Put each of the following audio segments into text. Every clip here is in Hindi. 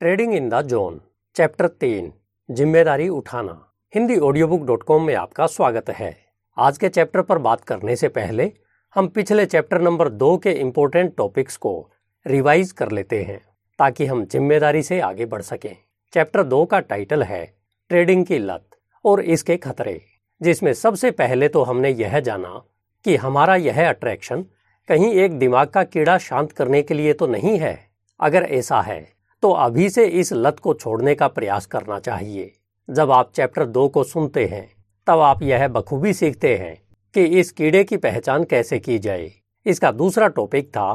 Trading in the zone, chapter तीन, ज़िम्मेदारी उठाना। Hindi audio book dot com में आपका स्वागत है। आज के चैप्टर पर बात करने से पहले, हम पिछले चैप्टर नंबर दो के इम्पोर्टेंट टॉपिक्स को रिवाइज कर लेते हैं, ताकि हम ज़िम्मेदारी से आगे बढ़ सकें। चैप्टर दो का टाइटल है, ट्रेडिंग की लत और इसके खतरे, जिसमें सबसे पहले तो हमने यह जाना कि हमारा यह अट्रैक्शन कहीं एक दिमाग का कीड़ा शांत करने के लिए तो नहीं है। अगर ऐसा है तो अभी से इस लत को छोड़ने का प्रयास करना चाहिए। जब आप चैप्टर दो को सुनते हैं, तब आप यह बखूबी सीखते हैं कि इस कीड़े की पहचान कैसे की जाए। इसका दूसरा टॉपिक था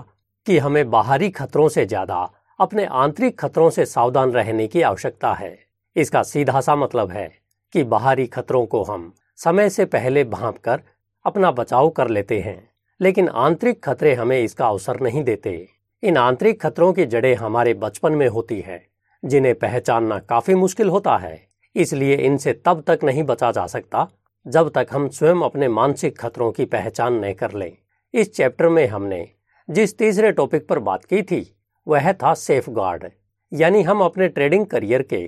कि हमें बाहरी खतरों से ज़्यादा अपने आंतरिक खतरों से सावधान रहने की आवश्यकता है। इसका सीधा सा मतलब है कि बाहरी खतरों को हम समय से पहले भाप कर अपना बचाव कर लेते हैं, लेकिन आंतरिक खतरे हमें इसका अवसर नहीं देते। इन आंतरिक खतरों की जड़ें हमारे बचपन में होती है, जिन्हें पहचानना काफ़ी मुश्किल होता है, इसलिए इनसे तब तक नहीं बचा जा सकता, जब तक हम स्वयं अपने मानसिक खतरों की पहचान नहीं कर लें। इस चैप्टर में हमने जिस तीसरे टॉपिक पर बात की थी, वह था सेफ़ गार्ड यानी हम अपने ट्रेडिंग करियर के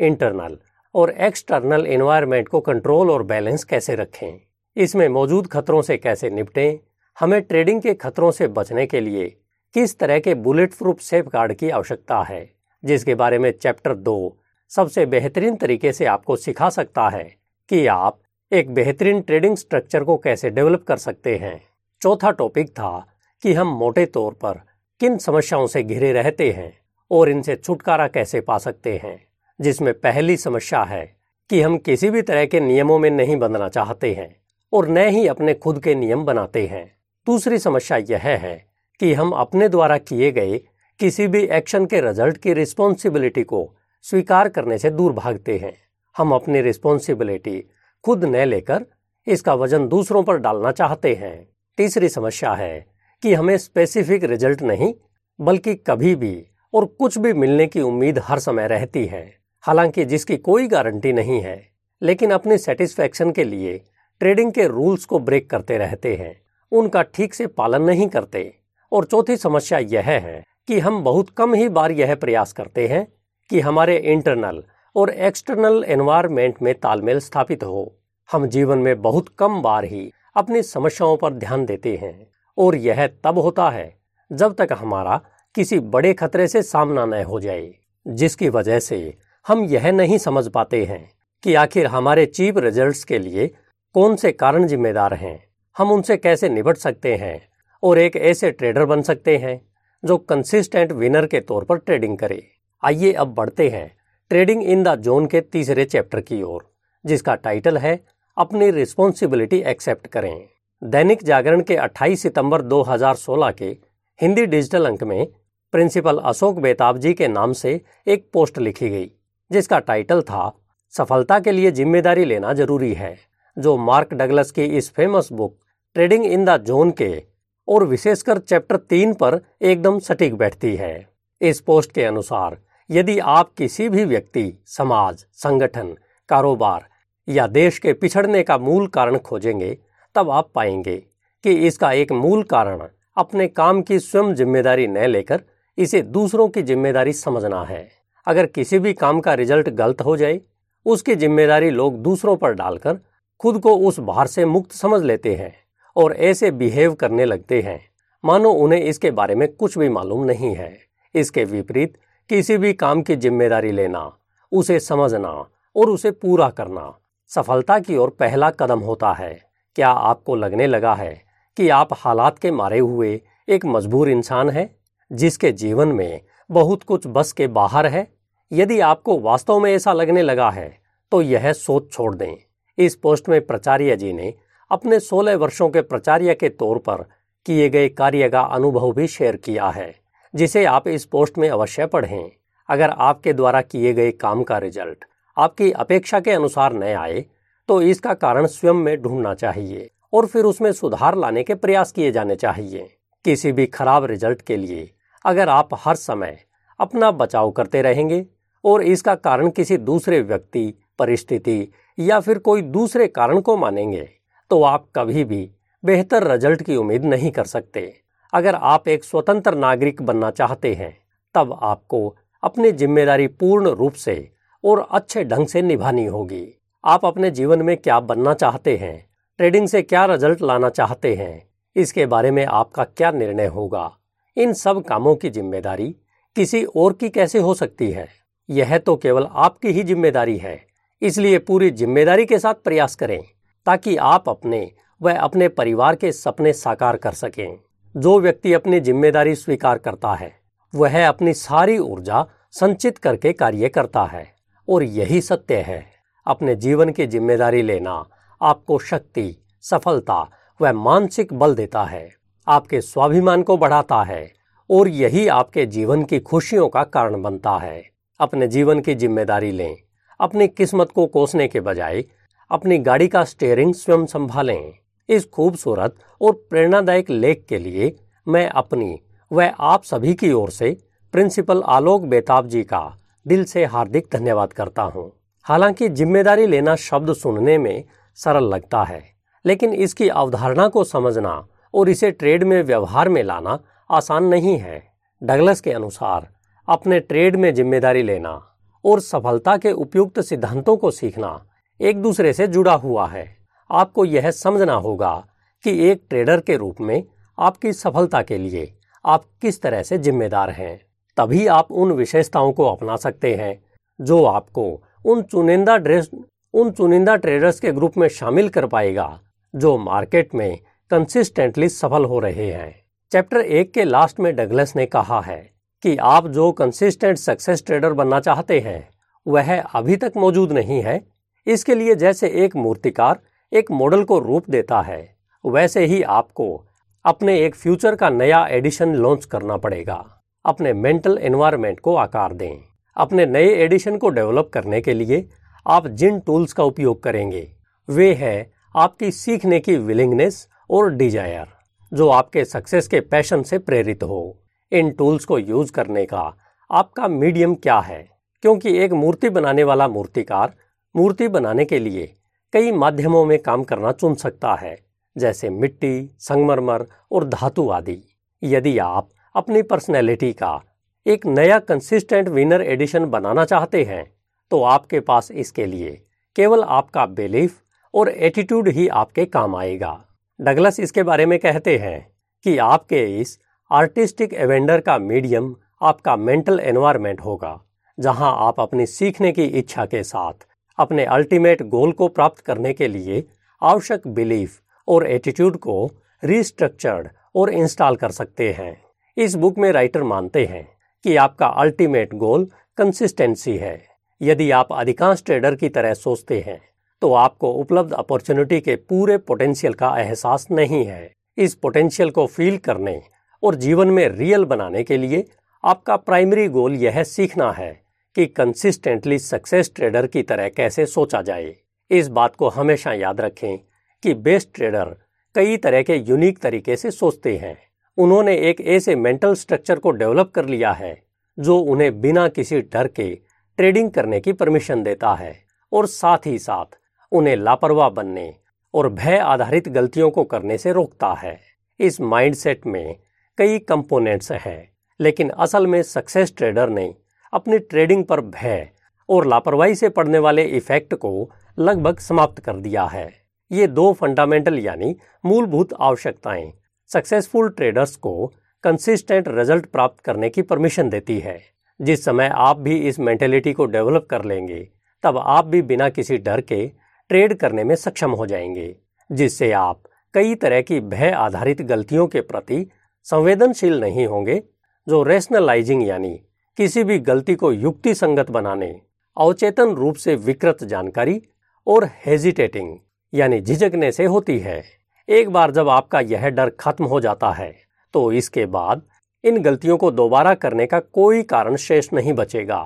इंटरनल और एक्सटर्नल एनवायरनमेंट को कंट्रोल और बैलेंस कैसे रखें, इसमें मौजूद खतरों से कैसे निपटें, हमें ट्रेडिंग के खतरों से बचने के लिए किस तरह के बुलेट प्रूफ सेफ़ गार्ड की आवश्यकता है, जिसके बारे में चैप्टर दो सबसे बेहतरीन तरीके से आपको सिखा सकता है कि आप एक बेहतरीन ट्रेडिंग स्ट्रक्चर को कैसे डेवलप कर सकते हैं। चौथा टॉपिक था कि हम मोटे तौर पर किन समस्याओं से घिरे रहते हैं और इनसे छुटकारा कैसे पा सकते हैं, जिसमें पहली समस्या है कि हम किसी भी तरह के नियमों में नहीं बंधना चाहते हैं और न ही अपने खुद के नियम बनाते हैं। दूसरी समस्या यह है कि हम अपने द्वारा किए गए किसी भी एक्शन के रिज़ल्ट की रिस्पॉन्सिबिलिटी को स्वीकार करने से दूर भागते हैं। हम अपनी रिस्पॉन्सिबिलिटी खुद न लेकर इसका वज़न दूसरों पर डालना चाहते हैं। तीसरी समस्या है कि हमें स्पेसिफिक रिज़ल्ट नहीं, बल्कि कभी भी और कुछ भी मिलने की उम्मीद हर समय रहती है। हालाँकि जिसकी कोई गारंटी नहीं है, लेकिन अपने सेटिस्फैक्शन के लिए ट्रेडिंग के रूल्स को ब्रेक करते रहते हैं। उनका ठीक से पालन नहीं करते। और चौथी समस्या यह है कि हम बहुत कम ही बार यह प्रयास करते हैं कि हमारे इंटरनल और एक्सटर्नल एनवायरमेंट में तालमेल स्थापित हो। हम जीवन में बहुत कम बार ही अपनी समस्याओं पर ध्यान देते हैं और यह तब होता है जब तक हमारा किसी बड़े खतरे से सामना न हो जाए, जिसकी वजह से हम यह नहीं समझ पाते हैं कि आखिर हमारे चीप रिजल्ट्स के लिए कौन से कारण जिम्मेदार हैं। हम उनसे कैसे निपट सकते हैं और एक ऐसे ट्रेडर बन सकते हैं, जो कंसिस्टेंट विनर के तौर पर ट्रेडिंग करे। आइए अब बढ़ते हैं ट्रेडिंग इन द जोन के तीसरे चैप्टर की ओर, जिसका टाइटल है, अपनी रिस्पॉन्सिबिलिटी एक्सेप्ट करें। दैनिक जागरण के 28 सितंबर 2016 के हिंदी डिजिटल अंक में प्रिंसिपल अशोक बेताब जी के नाम से एक पोस्ट लिखी गई, जिसका टाइटल था, सफलता के लिए ज़िम्मेदारी लेना ज़रूरी है, जो मार्क डगलस की इस famous book trading in the zone के और विशेषकर चैप्टर तीन पर एकदम सटीक बैठती है। इस पोस्ट के अनुसार, यदि आप किसी भी व्यक्ति, समाज, संगठन, कारोबार या देश के पिछड़ने का मूल कारण खोजेंगे, तब आप पाएँगे कि इसका एक मूल कारण अपने काम की स्वयं ज़िम्मेदारी न लेकर इसे दूसरों की ज़िम्मेदारी समझना है। अगर किसी भी काम का रिज़ल्ट गलत हो जाए, उसकी ज़िम्मेदारी लोग दूसरों पर डालकर खुद को उस भार से मुक्त समझ लेते हैं। और ऐसे बिहेव करने लगते हैं। मानो उन्हें इसके बारे में कुछ भी मालूम नहीं है। इसके विपरीत, किसी भी काम की ज़िम्मेदारी लेना, उसे समझना और उसे पूरा करना, सफलता की ओर पहला कदम होता है। क्या आपको लगने लगा है कि आप हालात के मारे हुए एक मजबूर इंसान है, जिसके जीवन में बहुत कुछ बस के बाहर है? यदि आपको वास्तव में ऐसा लगने लगा है तो यह सोच छोड़ दें। इस पोस्ट में प्राचार्य जी ने अपने 16 वर्षों के प्राचार्य के तौर पर किए गए कार्य का अनुभव भी शेयर किया है, जिसे आप इस पोस्ट में अवश्य पढ़ें। अगर आपके द्वारा किए गए काम का रिज़ल्ट आपकी अपेक्षा के अनुसार न आए तो इसका कारण स्वयं में ढूंढना चाहिए और फिर उसमें सुधार लाने के प्रयास किए जाने चाहिए। किसी भी खराब रिज़ल्ट के लिए अगर आप हर समय अपना बचाव करते रहेंगे और इसका कारण किसी दूसरे व्यक्ति, परिस्थिति या फिर कोई दूसरे कारण को मानेंगे तो आप कभी भी बेहतर रिज़ल्ट की उम्मीद नहीं कर सकते। अगर आप एक स्वतंत्र नागरिक बनना चाहते हैं, तब आपको अपनी ज़िम्मेदारी पूर्ण रूप से और अच्छे ढंग से निभानी होगी। आप अपने जीवन में क्या बनना चाहते हैं, ट्रेडिंग से क्या रिज़ल्ट लाना चाहते हैं, इसके बारे में आपका क्या निर्णय होगा? इन सब कामों की ज़िम्मेदारी किसी और की कैसे हो सकती है? यह तो केवल आपकी ही ज़िम्मेदारी है, इसलिए पूरी ज़िम्मेदारी के साथ प्रयास करें। ताकि आप अपने व अपने परिवार के सपने साकार कर सकें। जो व्यक्ति अपनी ज़िम्मेदारी स्वीकार करता है, वह अपनी सारी ऊर्जा संचित करके कार्य करता है। और यही सत्य है, अपने जीवन की ज़िम्मेदारी लेना आपको शक्ति, सफलता व मानसिक बल देता है। आपके स्वाभिमान को बढ़ाता है और यही आपके जीवन की खुशियों का कारण बनता है। अपने जीवन की ज़िम्मेदारी लें, अपनी किस्मत को कोसने के बजाय अपनी गाड़ी का स्टेयरिंग स्वयं संभालें। इस खूबसूरत और प्रेरणादायक लेख के लिए मैं अपनी व आप सभी की ओर से प्रिंसिपल आलोक बेताब जी का दिल से हार्दिक धन्यवाद करता हूँ। हालाँकि ज़िम्मेदारी लेना शब्द सुनने में सरल लगता है, लेकिन इसकी अवधारणा को समझना और इसे ट्रेड में व्यवहार में लाना आसान नहीं है। डगलस के अनुसार, अपने ट्रेड में ज़िम्मेदारी लेना और सफलता के उपयुक्त सिद्धांतों को सीखना एक दूसरे से जुड़ा हुआ है। आपको यह समझना होगा कि एक ट्रेडर के रूप में आपकी सफलता के लिए आप किस तरह से जिम्मेदार हैं। तभी आप उन विशेषताओं को अपना सकते हैं, जो आपको उन चुनिंदा ड्रेस, उन चुनिंदा ट्रेडर्स के ग्रुप में शामिल कर पाएगा, जो मार्केट में कंसिस्टेंटली सफल हो रहे हैं। चैप्टर एक के लास्ट में डगलस ने कहा है कि आप जो कंसिस्टेंट सक्सेस ट्रेडर बनना चाहते हैं, वह अभी तक मौजूद नहीं है इसके लिए जैसे एक मूर्तिकार एक मॉडल को रूप देता है, वैसे ही आपको अपने एक फ्यूचर का नया एडिशन लॉन्च करना पड़ेगा। अपने मेंटल एनवायरनमेंट को आकार दें। अपने नए एडिशन को डेवलप करने के लिए आप जिन टूल्स का उपयोग करेंगे, वे है आपकी सीखने की विलिंगनेस और डिज़ायर जो आपके सक्सेस के पैशन से प्रेरित हो। इन टूल्स को यूज़ करने का आपका मीडियम क्या है? क्योंकि एक मूर्ति बनाने वाला मूर्तिकार मूर्ति बनाने के लिए कई माध्यमों में काम करना चुन सकता है, जैसे मिट्टी, संगमरमर और धातु आदि। यदि आप अपनी पर्सनैलिटी का एक नया कंसिस्टेंट विनर एडिशन बनाना चाहते हैं तो आपके पास इसके लिए केवल आपका बिलीफ और एटीट्यूड ही आपके काम आएगा। डगलस इसके बारे में कहते हैं कि आपके इस आर्टिस्टिक एवेंडर का मीडियम आपका मेंटल एनवायरनमेंट होगा, जहाँ आप अपनी सीखने की इच्छा के साथ अपने अल्टीमेट गोल को प्राप्त करने के लिए आवश्यक बिलीफ और एटीट्यूड को रिस्ट्रक्चर्ड और इंस्टॉल कर सकते हैं। इस बुक में राइटर मानते हैं कि आपका अल्टीमेट गोल कंसिस्टेंसी है। यदि आप अधिकांश ट्रेडर की तरह सोचते हैं तो आपको उपलब्ध अपॉर्चुनिटी के पूरे पोटेंशियल का एहसास नहीं है। इस पोटेंशियल को फील करने और जीवन में रियल बनाने के लिए आपका प्राइमरी गोल यह सीखना है। कि कंसिस्टेंटली सक्सेस ट्रेडर की तरह कैसे सोचा जाए। इस बात को हमेशा याद रखें कि बेस्ट ट्रेडर कई तरह के यूनिक तरीके से सोचते हैं। उन्होंने एक ऐसे मेंटल स्ट्रक्चर को डेवलप कर लिया है, जो उन्हें बिना किसी डर के ट्रेडिंग करने की परमिशन देता है और साथ ही साथ उन्हें लापरवाह बनने और भय आधारित गलतियों को करने से रोकता है। इस माइंडसेट में कई कंपोनेंट्स हैं, लेकिन असल में सक्सेस ट्रेडर ने अपनी ट्रेडिंग पर भय और लापरवाही से पड़ने वाले इफ़ेक्ट को लगभग समाप्त कर दिया है। ये दो फंडामेंटल यानी मूलभूत आवश्यकताएँ सक्सेसफुल ट्रेडर्स को कंसिस्टेंट रिज़ल्ट प्राप्त करने की परमिशन देती है। जिस समय आप भी इस मेंटेलिटी को डेवलप कर लेंगे, तब आप भी बिना किसी डर के ट्रेड करने में सक्षम हो जाएँगे, जिससे आप कई तरह की भय आधारित गलतियों के प्रति संवेदनशील नहीं होंगे, जो रेशनलाइजिंग यानी किसी भी गलती को युक्ति संगत बनाने, अवचेतन रूप से विकृत जानकारी और हेजिटेटिंग यानी झिझकने से होती है। एक बार जब आपका यह डर खत्म हो जाता है तो इसके बाद इन गलतियों को दोबारा करने का कोई कारण शेष नहीं बचेगा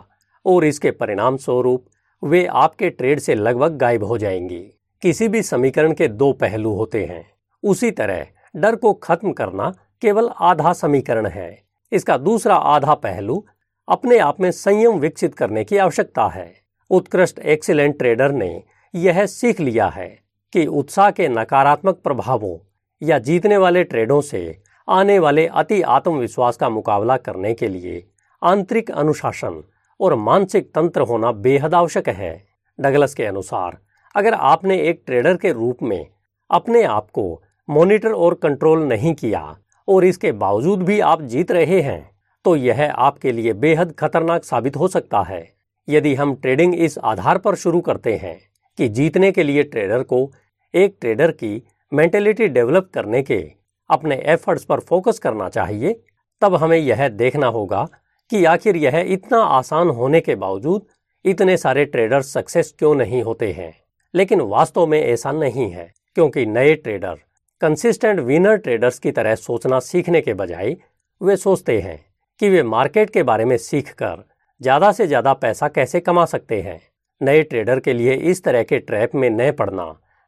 और इसके परिणाम स्वरूप वे आपके ट्रेड से लगभग गायब हो जाएँगी। किसी भी समीकरण के दो पहलू होते हैं। उसी तरह, डर को खत्म करना केवल आधा समीकरण है। इसका दूसरा आधा पहलू अपने आप में संयम विकसित करने की आवश्यकता है। उत्कृष्ट एक्सीलेंट ट्रेडर ने यह सीख लिया है कि उत्साह के नकारात्मक प्रभावों या जीतने वाले ट्रेडों से आने वाले अति आत्मविश्वास का मुकाबला करने के लिए आंतरिक अनुशासन और मानसिक तंत्र होना बेहद आवश्यक है। डगलस के अनुसार, अगर आपने एक ट्रेडर के रूप में अपने आप को मॉनिटर और कंट्रोल नहीं किया और इसके बावजूद भी आप जीत रहे हैं तो यह आपके लिए बेहद खतरनाक साबित हो सकता है। यदि हम ट्रेडिंग इस आधार पर शुरू करते हैं कि जीतने के लिए ट्रेडर को एक ट्रेडर की मेंटेलिटी डेवलप करने के अपने एफर्ट्स पर फोकस करना चाहिए, तब हमें यह देखना होगा कि आखिर यह इतना आसान होने के बावजूद इतने सारे ट्रेडर सक्सेस क्यों नहीं होते हैं। लेकिन वास्तव में ऐसा नहीं है, क्योंकि नए ट्रेडर कंसिस्टेंट विनर ट्रेडर्स की तरह सोचना सीखने के बजाय वे सोचते हैं कि वे मार्केट के बारे में सीख कर ज़्यादा से ज़्यादा पैसा कैसे कमा सकते हैं। नए ट्रेडर के लिए इस तरह के ट्रैप में न पड़ना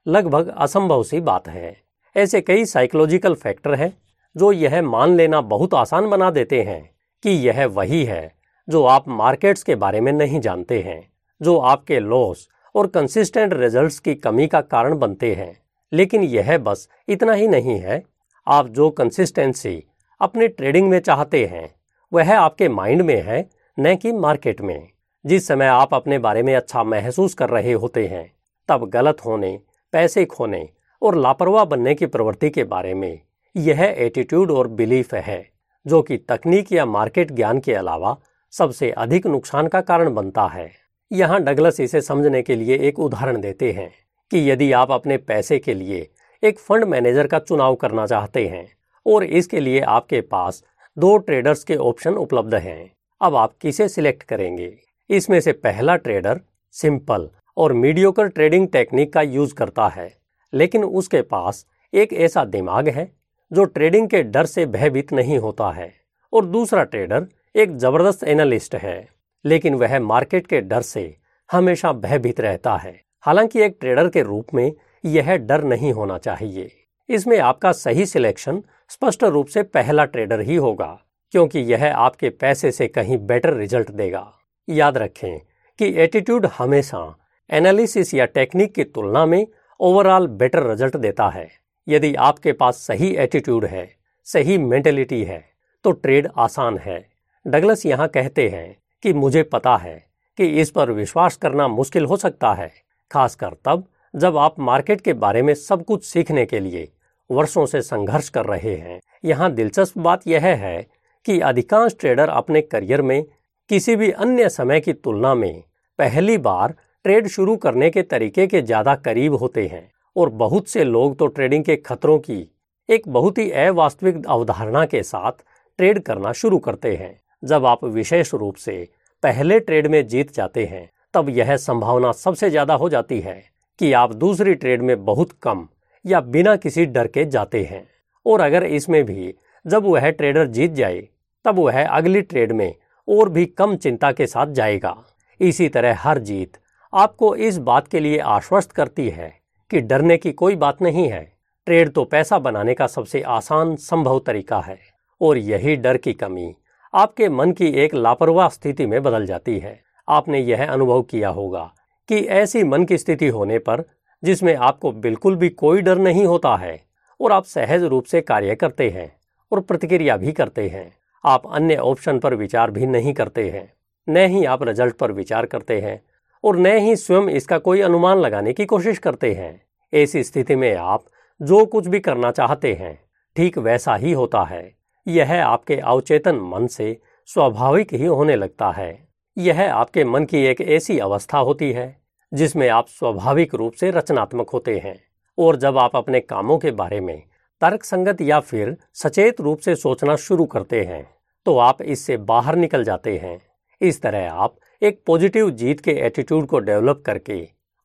लगभग असंभव सी बात है। ऐसे कई साइकोलॉजिकल फैक्टर हैं, जो यह मान लेना बहुत आसान बना देते हैं कि यह वही है जो आप मार्केट्स के बारे में नहीं जानते हैं, जो आपके लॉस और कंसिस्टेंट रिजल्ट्स की कमी का कारण बनते हैं। लेकिन यह बस इतना ही नहीं है, आप जो कंसिस्टेंसी अपनी ट्रेडिंग में चाहते हैं वह आपके माइंड में है, न कि मार्केट में। जिस समय आप अपने बारे में अच्छा महसूस कर रहे होते हैं, तब गलत होने, पैसे खोने और लापरवाह बनने की प्रवृत्ति के बारे में यह एटीट्यूड और बिलीफ है, जो कि तकनीक या मार्केट ज्ञान के अलावा सबसे अधिक नुकसान का कारण बनता है। यहाँ डगलस इसे समझने के लिए एक उदाहरण देते हैं कि यदि आप अपने पैसे के लिए एक फंड मैनेजर का चुनाव करना चाहते हैं और इसके लिए आपके पास दो ट्रेडर्स के ऑप्शन उपलब्ध हैं। अब आप किसे सिलेक्ट करेंगे? इसमें से पहला ट्रेडर सिंपल और मीडियोकर ट्रेडिंग टेक्निक का यूज़ करता है। लेकिन उसके पास एक ऐसा दिमाग है जो ट्रेडिंग के डर से भयभीत नहीं होता है और दूसरा ट्रेडर एक ज़बरदस्त एनालिस्ट है। लेकिन वह मार्केट के डर से हमेशा भयभीत रहता है। हालाँकि एक ट्रेडर के रूप में यह डर नहीं होना चाहिए। इसमें आपका सही सिलेक्शन स्पष्ट रूप से पहला ट्रेडर ही होगा, क्योंकि यह आपके पैसे से कहीं बेटर रिज़ल्ट देगा। याद रखें कि एटीट्यूड हमेशा एनालिसिस या टेक्निक की तुलना में ओवरऑल बेटर रिज़ल्ट देता है। यदि आपके पास सही एटीट्यूड है, सही मेंटेलिटी है तो ट्रेड आसान है। डगलस यहाँ कहते हैं कि मुझे पता है कि इस पर विश्वास करना मुश्किल हो सकता है, खासकर तब जब आप मार्केट के बारे में सब कुछ सीखने के लिए वर्षों से संघर्ष कर रहे हैं। यहाँ दिलचस्प बात यह है कि अधिकांश ट्रेडर अपने करियर में किसी भी अन्य समय की तुलना में पहली बार ट्रेड शुरू करने के तरीके के ज़्यादा करीब होते हैं और बहुत से लोग तो ट्रेडिंग के खतरों की एक बहुत ही अवास्तविक अवधारणा के साथ ट्रेड करना शुरू करते हैं। जब आप विशेष रूप से पहले ट्रेड में जीत जाते हैं, तब यह संभावना सबसे ज़्यादा हो जाती है कि आप दूसरी ट्रेड में बहुत कम या बिना किसी डर के जाते हैं। और अगर इसमें भी जब वह ट्रेडर जीत जाए, तब वह अगली ट्रेड में और भी कम चिंता के साथ जाएगा। इसी तरह हर जीत आपको इस बात के लिए आश्वस्त करती है कि डरने की कोई बात नहीं है। ट्रेड तो पैसा बनाने का सबसे आसान संभव तरीका है और यही डर की कमी आपके मन की एक लापरवाह स्थिति में बदल जाती है। आपने यह अनुभव किया होगा कि ऐसी मन की स्थिति होने पर जिसमें आपको बिल्कुल भी कोई डर नहीं होता है और आप सहज रूप से कार्य करते हैं और प्रतिक्रिया भी करते हैं। आप अन्य ऑप्शन पर विचार भी नहीं करते हैं, न ही आप रिज़ल्ट पर विचार करते हैं और न ही स्वयं इसका कोई अनुमान लगाने की कोशिश करते हैं। ऐसी स्थिति में आप जो कुछ भी करना चाहते हैं, ठीक वैसा ही होता है। यह आपके अवचेतन मन से स्वाभाविक ही होने लगता है। यह आपके मन की एक ऐसी अवस्था होती है जिसमें आप स्वाभाविक रूप से रचनात्मक होते हैं, और जब आप अपने कामों के बारे में तर्क संगत या फिर सचेत रूप से सोचना शुरू करते हैं तो आप इससे बाहर निकल जाते हैं। इस तरह आप एक पॉजिटिव जीत के एटीट्यूड को डेवलप करके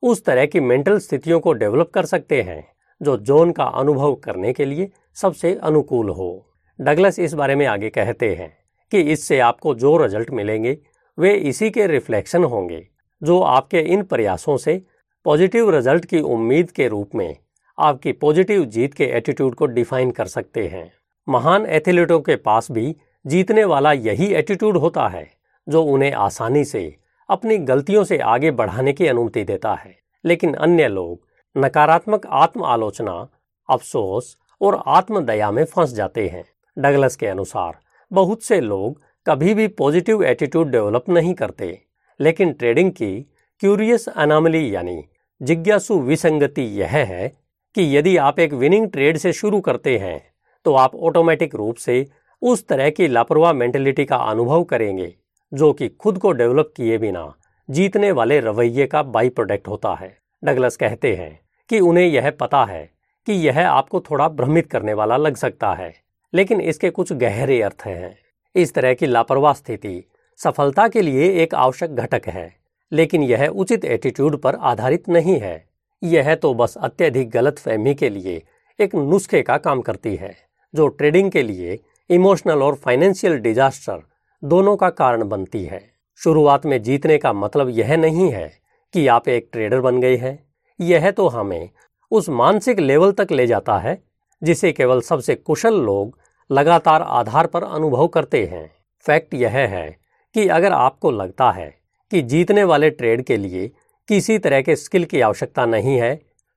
उस तरह की मेंटल स्थितियों को डेवलप कर सकते हैं, जो जोन का अनुभव करने के लिए सबसे अनुकूल हो। डगलस इस बारे में आगे कहते हैं कि इससे आपको जो रिज़ल्ट मिलेंगे, वे इसी के रिफ्लेक्शन होंगे। जो आपके इन प्रयासों से पॉजिटिव रिज़ल्ट की उम्मीद के रूप में आपकी पॉजिटिव जीत के एटीट्यूड को डिफाइन कर सकते हैं। महान एथलीटों के पास भी जीतने वाला यही एटीट्यूड होता है, जो उन्हें आसानी से अपनी गलतियों से आगे बढ़ाने की अनुमति देता है। लेकिन अन्य लोग नकारात्मक आत्म आलोचना अफसोस और आत्मदया में फंस जाते हैं। डगलस के अनुसार, बहुत से लोग कभी भी पॉजिटिव एटीट्यूड डेवलप नहीं करते। लेकिन ट्रेडिंग की क्यूरियस अनामली यानी जिज्ञासु विसंगति यह है कि यदि आप एक विनिंग ट्रेड से शुरू करते हैं तो आप ऑटोमेटिक रूप से उस तरह की लापरवाह मेंटेलिटी का अनुभव करेंगे, जो कि खुद को डेवलप किए बिना जीतने वाले रवैये का बाई प्रोडक्ट होता है। डगलस कहते हैं कि उन्हें यह पता है कि यह आपको थोड़ा भ्रमित करने वाला लग सकता है, लेकिन इसके कुछ गहरे अर्थ हैं। इस तरह की लापरवाह स्थिति सफलता के लिए एक आवश्यक घटक है, लेकिन यह उचित एटीट्यूड पर आधारित नहीं है। यह तो बस अत्यधिक गलत फहमी के लिए एक नुस्खे का काम करती है, जो ट्रेडिंग के लिए इमोशनल और फाइनेंशियल डिजास्टर दोनों का कारण बनती है। शुरुआत में जीतने का मतलब यह नहीं है कि आप एक ट्रेडर बन गए हैं। यह तो हमें उस मानसिक लेवल तक ले जाता है, जिसे केवल सबसे कुशल लोग लगातार आधार पर अनुभव करते हैं। फैक्ट यह है कि अगर आपको लगता है कि जीतने वाले ट्रेड के लिए किसी तरह के स्किल की आवश्यकता नहीं है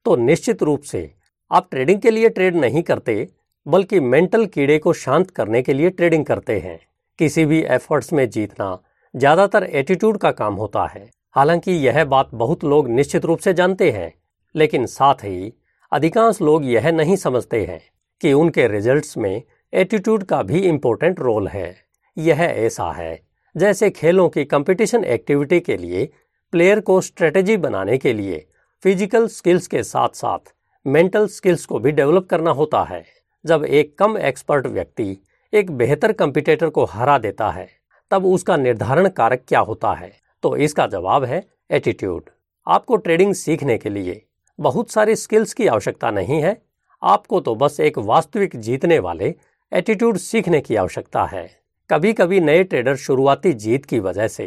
तो निश्चित रूप से आप ट्रेडिंग के लिए ट्रेड नहीं करते, बल्कि मेंटल कीड़े को शांत करने के लिए ट्रेडिंग करते हैं। किसी भी एफर्ट्स में जीतना ज़्यादातर एटीट्यूड का काम होता है। हालाँकि यह बात बहुत लोग निश्चित रूप से जानते हैं, लेकिन साथ ही अधिकांश लोग यह नहीं समझते हैं कि उनके रिजल्ट्स में एटीट्यूड का भी इम्पोर्टेंट रोल है। यह ऐसा है जैसे खेलों की कंपटीशन एक्टिविटी के लिए प्लेयर को स्ट्रेटेजी बनाने के लिए फ़िज़िकल स्किल्स के साथ साथ मेंटल स्किल्स को भी डेवलप करना होता है। जब एक कम एक्सपर्ट व्यक्ति एक बेहतर कंपिटेटर को हरा देता है, तब उसका निर्धारण कारक क्या होता है? तो इसका जवाब है एटीट्यूड आपको ट्रेडिंग सीखने के लिए बहुत सारी स्किल्स की आवश्यकता नहीं है। आपको तो बस एक वास्तविक जीतने वाले एटीट्यूड सीखने की आवश्यकता है। कभी कभी नए ट्रेडर शुरुआती जीत की वजह से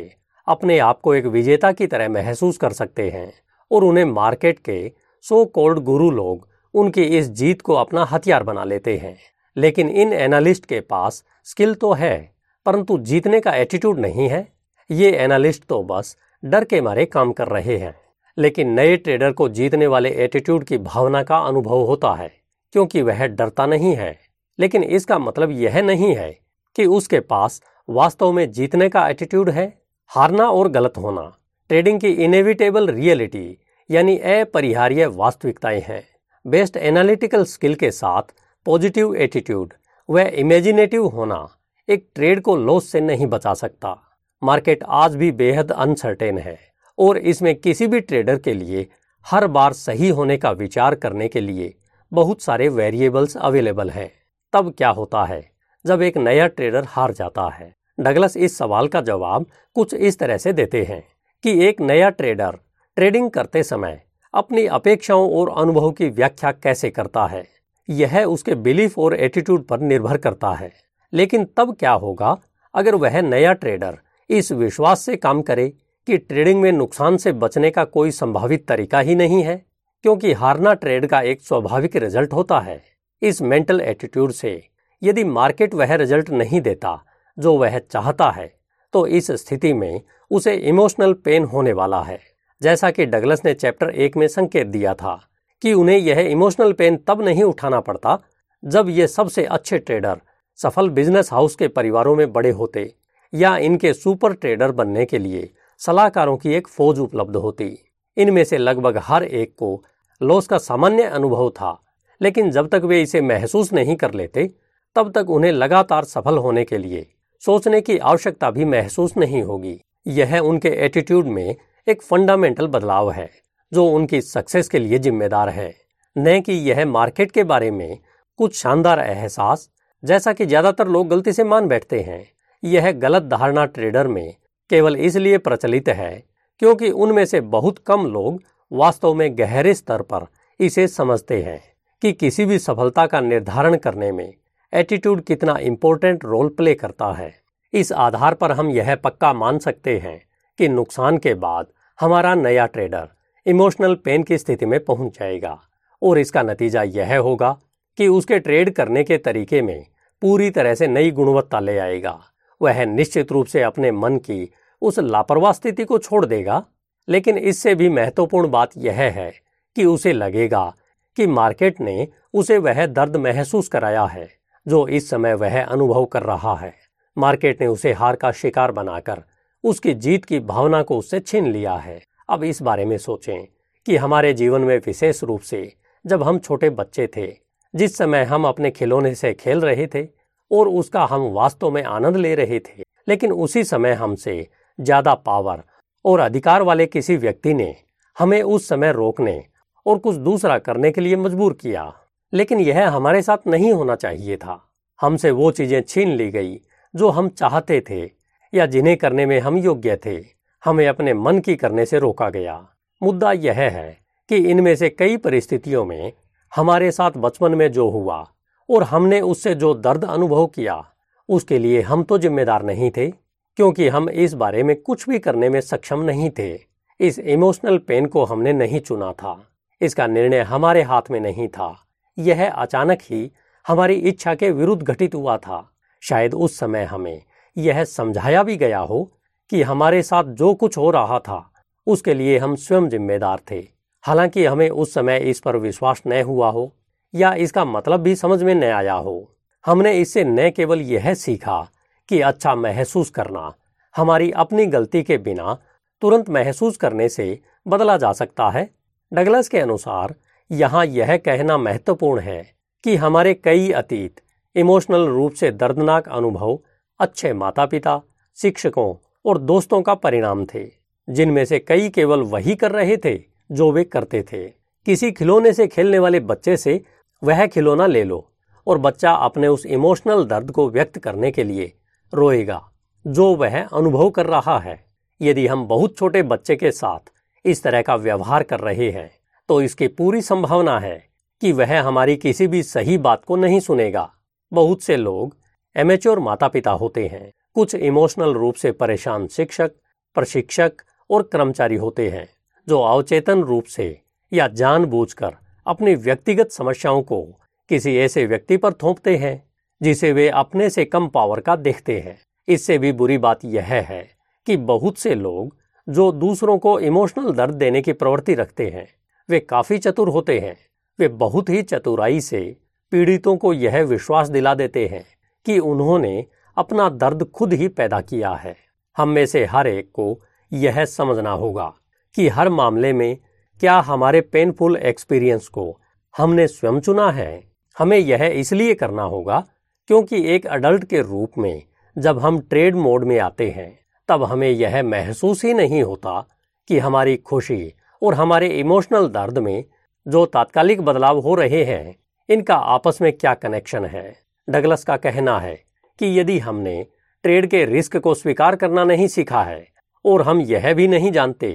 अपने आप को एक विजेता की तरह महसूस कर सकते हैं और उन्हें मार्केट के सो कोल्ड गुरु लोग उनकी इस जीत को अपना हथियार बना लेते हैं। लेकिन इन एनालिस्ट के पास स्किल तो है, परंतु जीतने का एटीट्यूड नहीं है। ये एनालिस्ट तो बस डर के मारे काम कर रहे हैं। लेकिन नए ट्रेडर को जीतने वाले एटीट्यूड की भावना का अनुभव होता है, क्योंकि वह डरता नहीं है। लेकिन इसका मतलब यह नहीं है कि उसके पास वास्तव में जीतने का एटीट्यूड है, हारना और गलत होना। ट्रेडिंग की इनेविटेबल रियलिटी यानी अपरिहार्य वास्तविकताएँ हैं। बेस्ट एनालिटिकल स्किल के साथ पॉजिटिव एटीट्यूड व इमेजिनेटिव होना एक ट्रेड को लॉस से नहीं बचा सकता। मार्केट आज भी बेहद अनसर्टेन है और इसमें किसी भी ट्रेडर के लिए हर बार सही होने का विचार करने के लिए बहुत सारे वेरिएबल्स अवेलेबल हैं। तब क्या होता है? जब एक नया ट्रेडर हार जाता है। डगलस इस सवाल का जवाब कुछ इस तरह से देते हैं कि एक नया ट्रेडर ट्रेडिंग करते समय अपनी अपेक्षाओं और अनुभव की व्याख्या कैसे करता है। यह उसके बिलीफ और एटीट्यूड पर निर्भर करता है। लेकिन तब क्या होगा अगर वह नया ट्रेडर इस विश्वास से काम करे कि ट्रेडिंग में नुकसान से बचने का कोई संभावित तरीका ही नहीं है? क्योंकि हारना ट्रेड का एक स्वाभाविक रिज़ल्ट होता है। इस मेंटल एटीट्यूड से यदि मार्केट वह रिज़ल्ट नहीं देता, जो वह चाहता है तो इस स्थिति में उसे इमोशनल पेन होने वाला है। जैसा कि डगलस ने चैप्टर एक में संकेत दिया था कि उन्हें यह इमोशनल पेन तब नहीं उठाना पड़ता, जब ये सबसे अच्छे ट्रेडर, सफल बिज़नेस हाउस के परिवारों में बड़े होते, या इनके सुपर ट्रेडर बनने के लिए सलाहकारों की एक फौज उपलब्ध होती। इनमें से लगभग हर एक को लॉस का सामान्य अनुभव था, लेकिन जब तक वे इसे महसूस नहीं कर लेते तब तक उन्हें लगातार सफल होने के लिए सोचने की आवश्यकता भी महसूस नहीं होगी। यह उनके एटीट्यूड में एक फंडामेंटल बदलाव है, जो उनकी सक्सेस के लिए जिम्मेदार है। न कि यह मार्केट के बारे में कुछ शानदार एहसास, जैसा कि ज़्यादातर लोग गलती से मान बैठते हैं। यह गलत धारणा ट्रेडर में केवल इसलिए प्रचलित है क्योंकि उनमें से बहुत कम लोग वास्तव में गहरे स्तर पर इसे समझते हैं कि किसी भी सफलता का निर्धारण करने में एटीट्यूड कितना इम्पोर्टेंट रोल प्ले करता है। इस आधार पर हम यह पक्का मान सकते हैं कि नुकसान के बाद हमारा नया ट्रेडर इमोशनल पेन की स्थिति में पहुँच जाएगा और इसका नतीजा यह होगा कि उसके ट्रेड करने के तरीके में पूरी तरह से नई गुणवत्ता ले आएगा। वह निश्चित रूप से अपने मन की उस लापरवाह स्थिति को छोड़ देगा। लेकिन इससे भी महत्वपूर्ण बात यह है कि उसे लगेगा कि मार्केट ने उसे वह दर्द महसूस कराया है। जो इस समय वह अनुभव कर रहा है। मार्केट ने उसे हार का शिकार बनाकर उसकी जीत की भावना को उससे छीन लिया है। अब इस बारे में सोचें कि हमारे जीवन में विशेष रूप से जब हम छोटे बच्चे थे, जिस समय हम अपने खिलौने से खेल रहे थे और उसका हम वास्तव में आनंद ले रहे थे, लेकिन उसी समय हमसे ज़्यादा पावर और अधिकार वाले किसी व्यक्ति ने हमें उस समय रोकने और कुछ दूसरा करने के लिए मजबूर किया। लेकिन यह हमारे साथ नहीं होना चाहिए था। हमसे वो चीज़ें छीन ली गई, जो हम चाहते थे, या जिन्हें करने में हम योग्य थे। हमें अपने मन की करने से रोका गया। मुद्दा यह है कि इनमें से कई परिस्थितियों में हमारे साथ बचपन में जो हुआ, और हमने उससे जो दर्द अनुभव किया, उसके लिए हम तो जिम्मेदार नहीं थे, क्योंकि हम इस बारे में कुछ भी करने में सक्षम नहीं थे। इस इमोशनल पेन को हमने नहीं चुना था। इसका निर्णय हमारे हाथ में नहीं था। यह अचानक ही हमारी इच्छा के विरुद्ध घटित हुआ था। शायद उस समय हमें यह समझाया भी गया हो कि हमारे साथ जो कुछ हो रहा था, उसके लिए हम स्वयं जिम्मेदार थे। हालाँकि हमें उस समय इस पर विश्वास न हुआ हो, या इसका मतलब भी समझ में न आया हो। हमने इससे न केवल यह सीखा कि अच्छा महसूस करना, हमारी अपनी गलती के बिना तुरंत महसूस करने से बदला जा सकता है। डगलस के अनुसार यहाँ यह कहना महत्वपूर्ण है कि हमारे कई अतीत इमोशनल रूप से दर्दनाक अनुभव अच्छे माता पिता शिक्षकों और दोस्तों का परिणाम थे, जिनमें से कई केवल वही कर रहे थे जो वे करते थे। किसी खिलौने से खेलने वाले बच्चे से वह खिलौना ले लो और बच्चा अपने उस इमोशनल दर्द को व्यक्त करने के लिए रोएगा, जो वह अनुभव कर रहा है। यदि हम बहुत छोटे बच्चे के साथ इस तरह का व्यवहार कर रहे हैं तो इसकी पूरी संभावना है कि वह हमारी किसी भी सही बात को नहीं सुनेगा। बहुत से लोग एमेच्योर माता पिता होते हैं। कुछ इमोशनल रूप से परेशान शिक्षक, प्रशिक्षक और कर्मचारी होते हैं, जो अवचेतन रूप से या जानबूझकर अपनी व्यक्तिगत समस्याओं को किसी ऐसे व्यक्ति पर थोपते हैं, जिसे वे अपने से कम पावर का देखते हैं। इससे भी बुरी बात यह है कि बहुत से लोग जो दूसरों को इमोशनल दर्द देने की प्रवृत्ति रखते हैं वे काफ़ी चतुर होते हैं। वे बहुत ही चतुराई से पीड़ितों को यह विश्वास दिला देते हैं कि उन्होंने अपना दर्द खुद ही पैदा किया है। हम में से हर एक को यह समझना होगा कि हर मामले में क्या हमारे पेनफुल एक्सपीरियंस को हमने स्वयं चुना है। हमें यह इसलिए करना होगा क्योंकि एक अडल्ट के रूप में जब हम ट्रेड मोड में आते हैं, तब हमें यह महसूस ही नहीं होता कि हमारी खुशी और हमारे इमोशनल दर्द में जो तात्कालिक बदलाव हो रहे हैं, इनका आपस में क्या कनेक्शन है? डगलस का कहना है कि यदि हमने ट्रेड के रिस्क को स्वीकार करना नहीं सीखा है, और हम यह भी नहीं जानते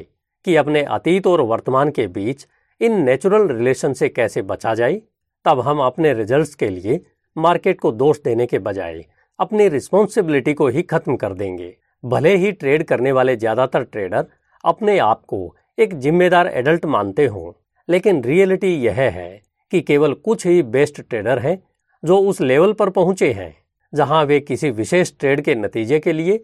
कि अपने अतीत और वर्तमान के बीच इन नेचुरल रिलेशन से कैसे बचा जाए, तब हम अपने रिजल्ट्स के लिए मार्केट को दोष देने के बजाय अपनी रिस्पॉन्सिबिलिटी को ही खत्म कर देंगे। भले ही ट्रेड करने वाले ज़्यादातर ट्रेडर अपने आप को एक जिम्मेदार एडल्ट मानते हों, लेकिन रियलिटी यह है कि केवल कुछ ही बेस्ट ट्रेडर हैं जो उस लेवल पर पहुँचे हैं, जहाँ वे किसी विशेष ट्रेड के नतीजे के लिए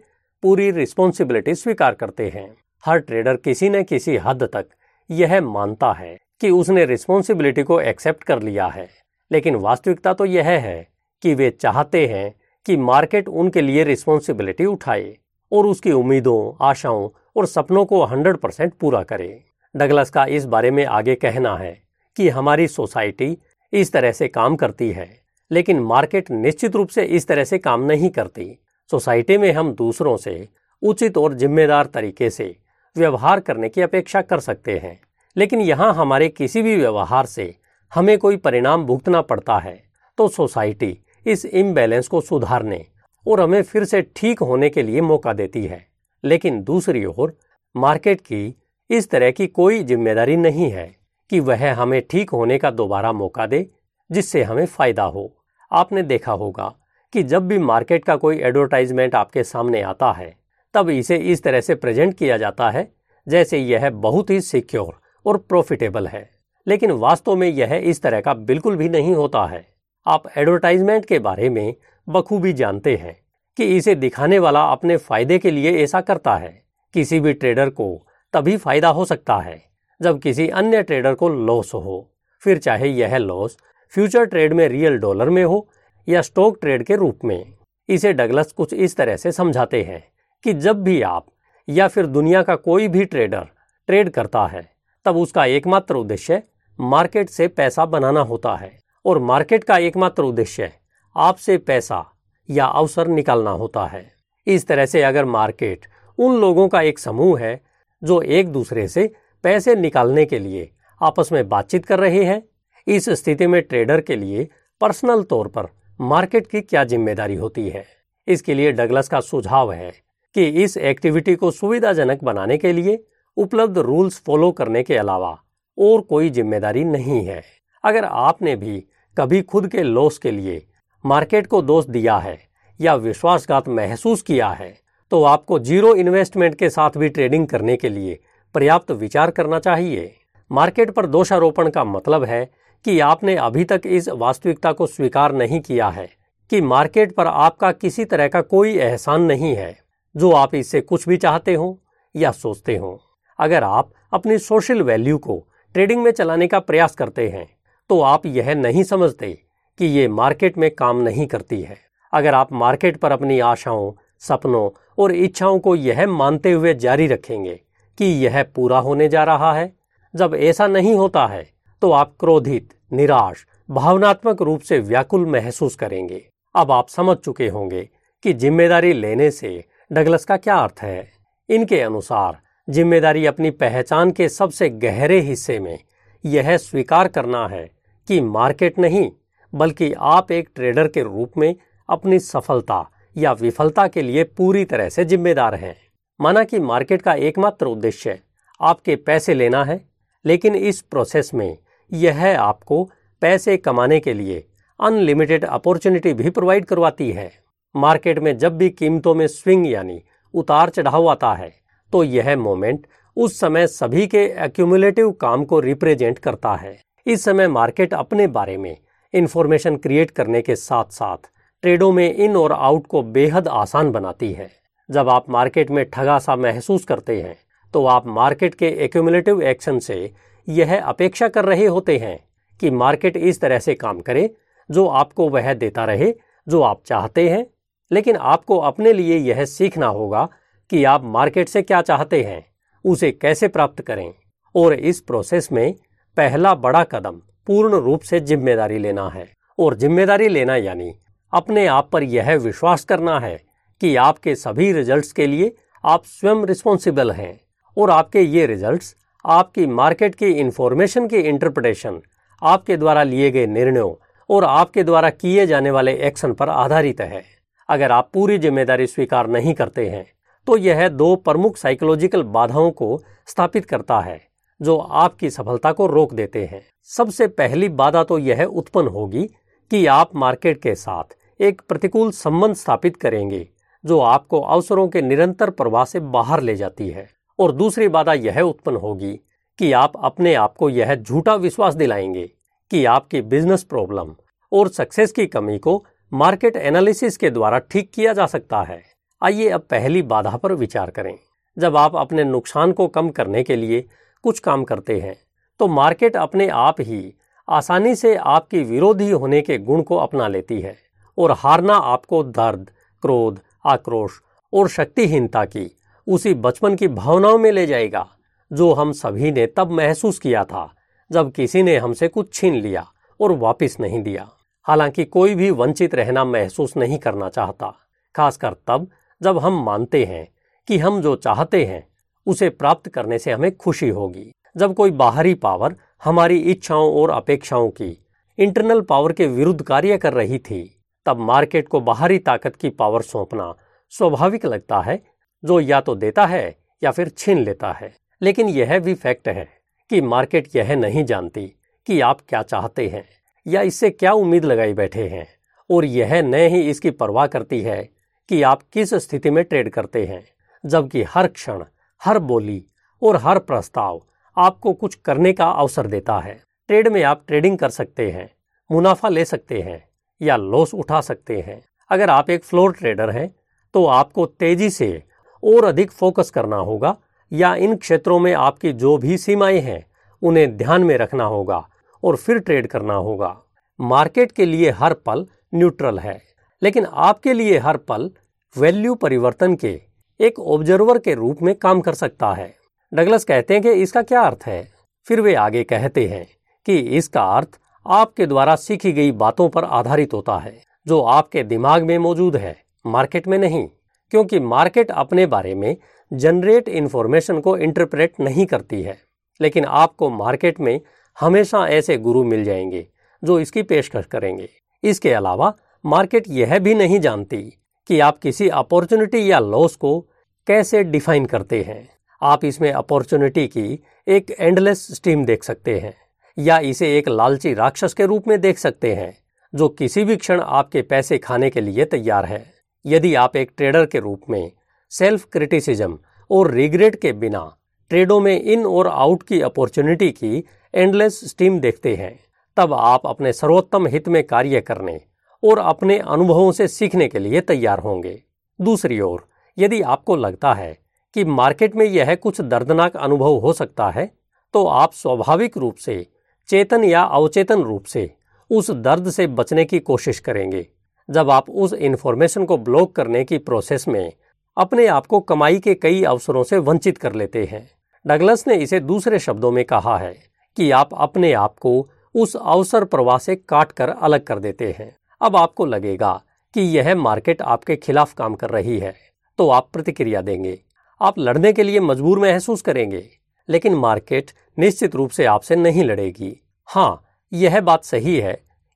पूरी रिस्पॉन्सिबिलिटी स्वीकार करते हैं। हर ट्रेडर किसी न किसी हद तक यह मानता है कि उसने रिस्पॉन्सिबिलिटी को एक्सेप्ट कर लिया है, लेकिन वास्तविकता तो यह है कि वे चाहते हैं कि मार्केट उनके लिए रिस्पॉन्सिबिलिटी उठाए और उसकी उम्मीदों, आशाओं और सपनों को 100 परसेंट पूरा करे। डगलस का इस बारे में आगे कहना है कि हमारी सोसाइटी इस तरह से काम करती है, लेकिन मार्केट निश्चित रूप से इस तरह से काम नहीं करती। सोसाइटी में हम दूसरों से उचित और जिम्मेदार तरीके से व्यवहार करने की अपेक्षा कर सकते हैं, लेकिन यहाँ हमारे किसी भी व्यवहार से हमें कोई परिणाम भुगतना पड़ता है तो सोसाइटी इस इम्बैलेंस को सुधारने और हमें फिर से ठीक होने के लिए मौका देती है। लेकिन दूसरी ओर, मार्केट की इस तरह की कोई ज़िम्मेदारी नहीं है कि वह हमें ठीक होने का दोबारा मौका दे, जिससे हमें फ़ायदा हो। आपने देखा होगा कि जब भी मार्केट का कोई एडवर्टाइजमेंट आपके सामने आता है, तब इसे इस तरह से प्रेजेंट किया जाता है, जैसे यह बहुत ही सिक्योर और प्रॉफिटेबल है। लेकिन वास्तव में यह इस तरह का बिल्कुल भी नहीं होता है। आप एडवर्टाइजमेंट के बारे में बखूबी जानते हैं। कि इसे दिखाने वाला अपने फ़ायदे के लिए ऐसा करता है। किसी भी ट्रेडर को तभी फ़ायदा हो सकता है, जब किसी अन्य ट्रेडर को लॉस हो। फिर चाहे यह लॉस फ्यूचर ट्रेड में रियल डॉलर में हो या स्टॉक ट्रेड के रूप में। इसे डगलस कुछ इस तरह से समझाते हैं कि जब भी आप या फिर दुनिया का कोई भी ट्रेडर ट्रेड करता है, तब उसका एकमात्र उद्देश्य मार्केट से पैसा बनाना होता है। और मार्केट का एकमात्र उद्देश्य आपसे पैसा या अवसर निकालना होता है। इस तरह से अगर मार्केट उन लोगों का एक समूह है, जो एक दूसरे से पैसे निकालने के लिए आपस में बातचीत कर रहे हैं, इस स्थिति में ट्रेडर के लिए पर्सनल तौर पर मार्केट की क्या ज़िम्मेदारी होती है? इसके लिए डगलस का सुझाव है कि इस एक्टिविटी को सुविधाजनक बनाने के लिए उपलब्ध रूल्स फॉलो करने के अलावा और कोई ज़िम्मेदारी नहीं है। अगर आपने भी कभी खुद के लॉस के लिए मार्केट को दोष दिया है या विश्वासघात महसूस किया है तो आपको ज़ीरो इन्वेस्टमेंट के साथ भी ट्रेडिंग करने के लिए पर्याप्त विचार करना चाहिए। मार्केट पर दोषारोपण का मतलब है कि आपने अभी तक इस वास्तविकता को स्वीकार नहीं किया है कि मार्केट पर आपका किसी तरह का कोई एहसान नहीं है, जो आप इससे कुछ भी चाहते हो या सोचते हो। अगर आप अपनी सोशल वैल्यू को ट्रेडिंग में चलाने का प्रयास करते हैं तो आप यह नहीं समझते कि ये मार्केट में काम नहीं करती है। अगर आप मार्केट पर अपनी आशाओं, सपनों और इच्छाओं को यह मानते हुए जारी रखेंगे कि यह पूरा होने जा रहा है, जब ऐसा नहीं होता है तो आप क्रोधित, निराश, भावनात्मक रूप से व्याकुल महसूस करेंगे। अब आप समझ चुके होंगे कि ज़िम्मेदारी लेने से डगलस का क्या अर्थ है। इनके अनुसार, ज़िम्मेदारी अपनी पहचान के सबसे गहरे हिस्से में यह स्वीकार करना है कि मार्केट नहीं बल्कि आप एक ट्रेडर के रूप में अपनी सफलता या विफलता के लिए पूरी तरह से जिम्मेदार हैं। माना कि मार्केट का एकमात्र उद्देश्य आपके पैसे लेना है, लेकिन इस प्रोसेस में यह आपको पैसे कमाने के लिए अनलिमिटेड अपॉर्चुनिटी भी प्रोवाइड करवाती है। मार्केट में जब भी कीमतों में स्विंग यानी उतार चढ़ाव आता है तो यह मोमेंट उस समय सभी के एक्यूमुलेटिव काम को रिप्रेजेंट करता है। इस समय मार्केट अपने बारे में इंफॉर्मेशन क्रिएट करने के साथ साथ ट्रेडों में इन और आउट को बेहद आसान बनाती है। जब आप मार्केट में ठगा सा महसूस करते हैं तो आप मार्केट के एक्यूमुलेटिव एक्शन से यह अपेक्षा कर रहे होते हैं कि मार्केट इस तरह से काम करे, जो आपको वह देता रहे, जो आप चाहते हैं। लेकिन आपको अपने लिए यह सीखना होगा कि आप मार्केट से क्या चाहते हैं, उसे कैसे प्राप्त करें। और इस प्रोसेस में पहला बड़ा कदम पूर्ण रूप से ज़िम्मेदारी लेना है। और ज़िम्मेदारी लेना यानी अपने आप पर यह विश्वास करना है कि आपके सभी रिजल्ट्स के लिए आप स्वयं रिस्पॉन्सिबल हैं और आपके ये रिजल्ट्स आपकी मार्केट की इंफॉर्मेशन की इंटरप्रिटेशन आपके द्वारा लिए गए निर्णयों और आपके द्वारा किए जाने वाले एक्शन पर आधारित है। अगर आप पूरी ज़िम्मेदारी स्वीकार नहीं करते हैं तो यह दो प्रमुख साइकोलॉजिकल बाधाओं को स्थापित करता है। जो आपकी सफलता को रोक देते हैं। सबसे पहली बाधा तो यह उत्पन्न होगी कि आप मार्केट के साथ एक प्रतिकूल संबंध स्थापित करेंगे, जो आपको अवसरों के निरंतर प्रवाह से बाहर ले जाती है। और दूसरी बाधा यह उत्पन्न होगी कि आप अपने आप को यह झूठा विश्वास दिलाएँगे कि आपकी बिज़नेस प्रॉब्लम और सक्सेस की कमी को मार्केट एनालिसिस के द्वारा ठीक किया जा सकता है। आइए अब पहली बाधा पर विचार करें। जब आप अपने नुकसान को कम करने के लिए कुछ काम करते हैं। तो मार्केट अपने आप ही आसानी से आपकी विरोधी होने के गुण को अपना लेती है और हारना आपको दर्द, क्रोध, आक्रोश और शक्तिहीनता की, उसी बचपन की भावनाओं में ले जाएगा, जो हम सभी ने तब महसूस किया था, जब किसी ने हमसे कुछ छीन लिया और वापस नहीं दिया। हालाँकि कोई भी वंचित रहना महसूस नहीं करना चाहता, खासकर तब जब हम मानते हैं कि हम जो चाहते हैं उसे प्राप्त करने से हमें खुशी होगी। जब कोई बाहरी पावर हमारी इच्छाओं और अपेक्षाओं की इंटरनल पावर के विरुद्ध कार्य कर रही थी, तब मार्केट को बाहरी ताकत की पावर सौंपना स्वाभाविक लगता है, जो या तो देता है या फिर छीन लेता है। लेकिन यह भी फैक्ट है कि मार्केट यह नहीं जानती कि आप क्या चाहते हैं, या इससे क्या उम्मीद लगाई बैठे हैं, और यह न ही इसकी परवाह करती है कि आप किस स्थिति में ट्रेड करते हैं, जबकि हर क्षण हर बोली और हर प्रस्ताव आपको कुछ करने का अवसर देता है। ट्रेड में आप ट्रेडिंग कर सकते हैं, मुनाफा ले सकते हैं या लॉस उठा सकते हैं। अगर आप एक फ्लोर ट्रेडर हैं तो आपको तेज़ी से और अधिक फोकस करना होगा या इन क्षेत्रों में आपकी जो भी सीमाएँ हैं, उन्हें ध्यान में रखना होगा और फिर ट्रेड करना होगा। मार्केट के लिए हर पल न्यूट्रल है, लेकिन आपके लिए हर पल वैल्यू परिवर्तन के एक ऑब्जर्वर के रूप में काम कर सकता है। डगलस कहते हैं कि इसका क्या अर्थ है? फिर वे आगे कहते हैं कि इसका अर्थ आपके द्वारा सीखी गई बातों पर आधारित होता है, जो आपके दिमाग में मौजूद है, मार्केट में नहीं, क्योंकि मार्केट अपने बारे में जनरेट इन्फॉर्मेशन को इंटरप्रेट नहीं करती है। लेकिन आपको मार्केट में हमेशा ऐसे गुरु मिल जाएँगे, जो इसकी पेशकश करेंगे। इसके अलावा मार्केट यह भी नहीं जानती कि आप किसी अपॉर्चुनिटी या लॉस को कैसे डिफाइन करते हैं। आप इसमें अपॉर्चुनिटी की एक एंडलेस स्टीम देख सकते हैं, या इसे एक लालची राक्षस के रूप में देख सकते हैं, जो किसी भी क्षण आपके पैसे खाने के लिए तैयार है। यदि आप एक ट्रेडर के रूप में सेल्फ क्रिटिसिज्म और रिग्रेट के बिना ट्रेडों में इन और आउट की अपॉर्चुनिटी की एंडलेस स्टीम देखते हैं, तब आप अपने सर्वोत्तम हित में कार्य करने और अपने अनुभवों से सीखने के लिए तैयार होंगे। दूसरी ओर, यदि आपको लगता है कि मार्केट में यह कुछ दर्दनाक अनुभव हो सकता है तो आप स्वाभाविक रूप से, चेतन या अवचेतन रूप से, उस दर्द से बचने की कोशिश करेंगे। जब आप उस इंफॉर्मेशन को ब्लॉक करने की प्रोसेस में अपने आप को कमाई के कई अवसरों से वंचित कर लेते हैं। डगलस ने इसे दूसरे शब्दों में कहा है कि आप अपने आप को उस अवसर प्रवाह से काट कर अलग कर देते हैं। अब आपको लगेगा कि यह मार्केट आपके खिलाफ काम कर रही है तो आप प्रतिक्रिया देंगे। आप लड़ने के लिए मजबूर महसूस करेंगे, लेकिन मार्केट निश्चित रूप से आपसे नहीं लड़ेगी। हाँ यह बात सही है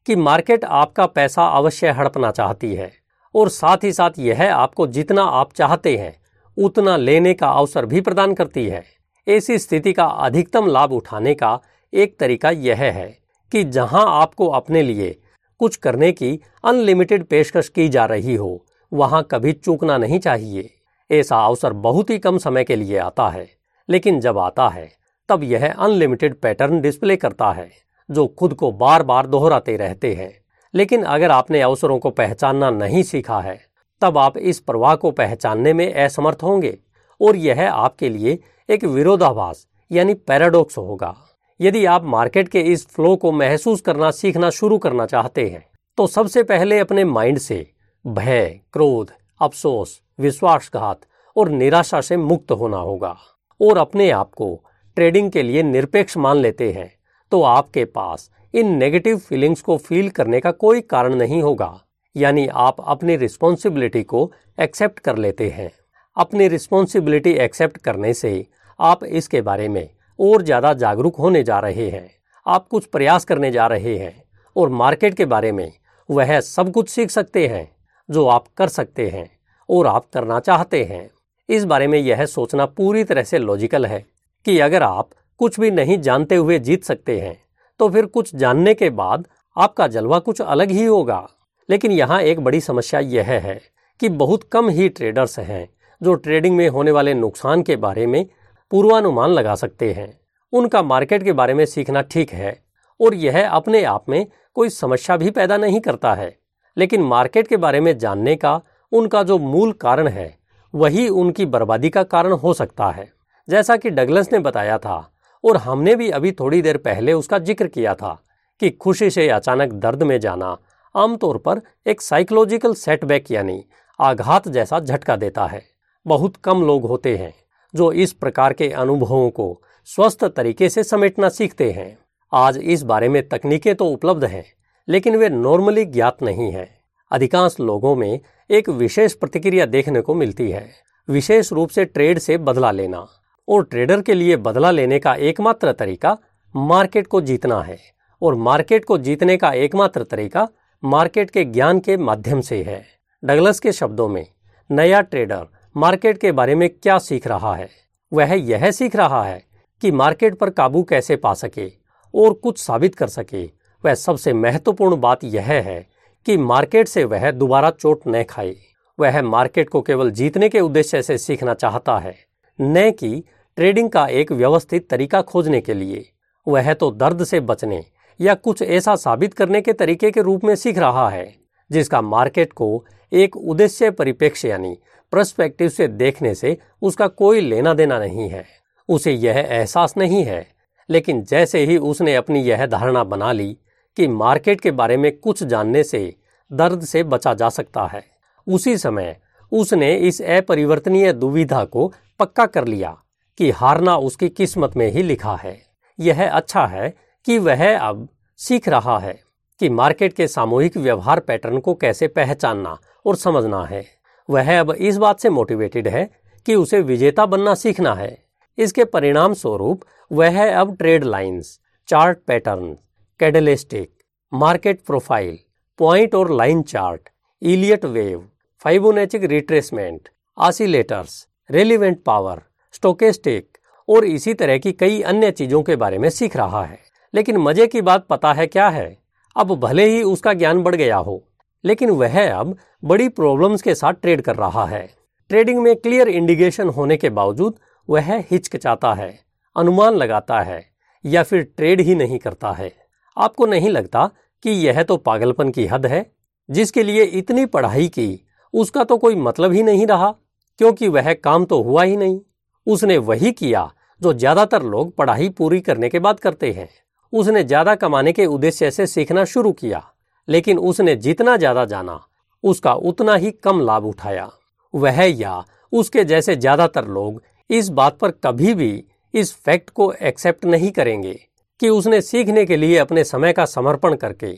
कि मार्केट आपका पैसा अवश्य हड़पना चाहती है, और साथ ही साथ यह आपको जितना आप चाहते हैं, उतना लेने का अवसर भी प्रदान करती है। ऐसी स्थिति का अधिकतम लाभ उठाने का एक तरीका यह है कि जहाँ आपको अपने लिए कुछ करने की अनलिमिटेड पेशकश की जा रही हो, वहाँ कभी चूकना नहीं चाहिए। ऐसा अवसर बहुत ही कम समय के लिए आता है, लेकिन जब आता है, तब यह अनलिमिटेड पैटर्न डिस्प्ले करता है, जो खुद को बार बार दोहराते रहते हैं। लेकिन अगर आपने अवसरों को पहचानना नहीं सीखा है, तब आप इस प्रवाह को पहचानने में असमर्थ होंगे, और यह आपके लिए एक विरोधाभास, यानी पैराडॉक्स होगा। यदि आप मार्केट के इस फ्लो को महसूस करना, सीखना शुरू करना चाहते हैं तो सबसे पहले अपने माइंड से भय, क्रोध, अफसोस, विश्वासघात और निराशा से मुक्त होना होगा। और अपने आप को ट्रेडिंग के लिए निरपेक्ष मान लेते हैं तो आपके पास इन नेगेटिव फीलिंग्स को फील करने का कोई कारण नहीं होगा। यानी आप अपनी रिस्पॉन्सिबिलिटी को एक्सेप्ट कर लेते हैं। अपनी रिस्पॉन्सिबिलिटी एक्सेप्ट करने से आप इसके बारे में और ज़्यादा जागरूक होने जा रहे हैं। आप कुछ प्रयास करने जा रहे हैं और मार्केट के बारे में वह सब कुछ सीख सकते हैं, जो आप कर सकते हैं और आप करना चाहते हैं। इस बारे में यह सोचना पूरी तरह से लॉजिकल है कि अगर आप कुछ भी नहीं जानते हुए जीत सकते हैं तो फिर कुछ जानने के बाद आपका जलवा कुछ अलग ही होगा। लेकिन यहाँ एक बड़ी समस्या यह है कि बहुत कम ही ट्रेडर्स हैं जो ट्रेडिंग में होने वाले नुकसान के बारे में पूर्वानुमान लगा सकते हैं। उनका मार्केट के बारे में सीखना ठीक है, और यह अपने आप में कोई समस्या भी पैदा नहीं करता है। लेकिन मार्केट के बारे में जानने का उनका जो मूल कारण है, वही उनकी बर्बादी का कारण हो सकता है। जैसा कि डगलस ने बताया था, और हमने भी अभी थोड़ी देर पहले उसका ज़िक्र किया था, कि खुशी से अचानक दर्द में जाना आमतौर पर एक साइकोलॉजिकल सेटबैक यानी आघात जैसा झटका देता है। बहुत कम लोग होते हैं। जो इस प्रकार के अनुभवों को स्वस्थ तरीके से समेटना सीखते हैं। आज इस बारे में तकनीकें तो उपलब्ध हैं, लेकिन वे नॉर्मली ज्ञात नहीं हैं। अधिकांश लोगों में एक विशेष प्रतिक्रिया देखने को मिलती है, विशेष रूप से ट्रेड से बदला लेना। और ट्रेडर के लिए बदला लेने का एकमात्र तरीका मार्केट को जीतना है, और मार्केट को जीतने का एकमात्र तरीका मार्केट के ज्ञान के माध्यम से है। डगलस के शब्दों में, नया ट्रेडर मार्केट के बारे में क्या सीख रहा है? वह यह सीख रहा है कि मार्केट पर काबू कैसे पा सके और कुछ साबित कर सके। वह सबसे महत्वपूर्ण बात यह है कि मार्केट से वह दोबारा चोट न खाए। वह मार्केट को केवल जीतने के उद्देश्य से सीखना चाहता है, न कि ट्रेडिंग का एक व्यवस्थित तरीका खोजने के लिए। वह तो दर्द से बचने या कुछ ऐसा साबित करने के तरीके के रूप में सीख रहा है, जिसका मार्केट को एक उद्देश्य परिप्रेक्ष्य यानी प्रस्पेक्टिव से देखने से उसका कोई लेना देना नहीं है। उसे यह एहसास नहीं है। लेकिन जैसे ही उसने अपनी यह धारणा बना ली कि मार्केट के बारे में कुछ जानने से दर्द से बचा जा सकता है, उसी समय उसने इस अपरिवर्तनीय दुविधा को पक्का कर लिया कि हारना उसकी किस्मत में ही लिखा है। यह अच्छा है कि वह अब सीख रहा है कि मार्केट के सामूहिक व्यवहार पैटर्न को कैसे पहचानना और समझना है। वह अब इस बात से मोटिवेटेड है कि उसे विजेता बनना सीखना है। इसके परिणाम स्वरूप वह अब trade lines chart pattern candlestick market profile point और line chart Elliott wave Fibonacci retracement oscillators relevant power stochastic और इसी तरह की कई अन्य चीज़ों के बारे में सीख रहा है। लेकिन मज़े की बात पता है क्या है? अब भले ही उसका ज्ञान बढ़ गया हो, लेकिन वह अब बड़ी प्रॉब्लम्स के साथ ट्रेड कर रहा है। ट्रेडिंग में क्लियर इंडिकेशन होने के बावजूद वह हिचकिचाता है, अनुमान लगाता है, या फिर ट्रेड ही नहीं करता है। आपको नहीं लगता कि यह तो पागलपन की हद है? जिसके लिए इतनी पढ़ाई की, उसका तो कोई मतलब ही नहीं रहा, क्योंकि वह काम तो हुआ ही नहीं। उसने वही किया जो ज़्यादातर लोग पढ़ाई पूरी करने के बाद करते हैं। उसने ज़्यादा कमाने के उद्देश्य से सीखना शुरू किया, लेकिन उसने जितना ज़्यादा जाना उसका उतना ही कम लाभ उठाया। वह या उसके जैसे ज़्यादातर लोग इस बात पर कभी भी इस फैक्ट को एक्सेप्ट नहीं करेंगे कि उसने सीखने के लिए अपने समय का समर्पण करके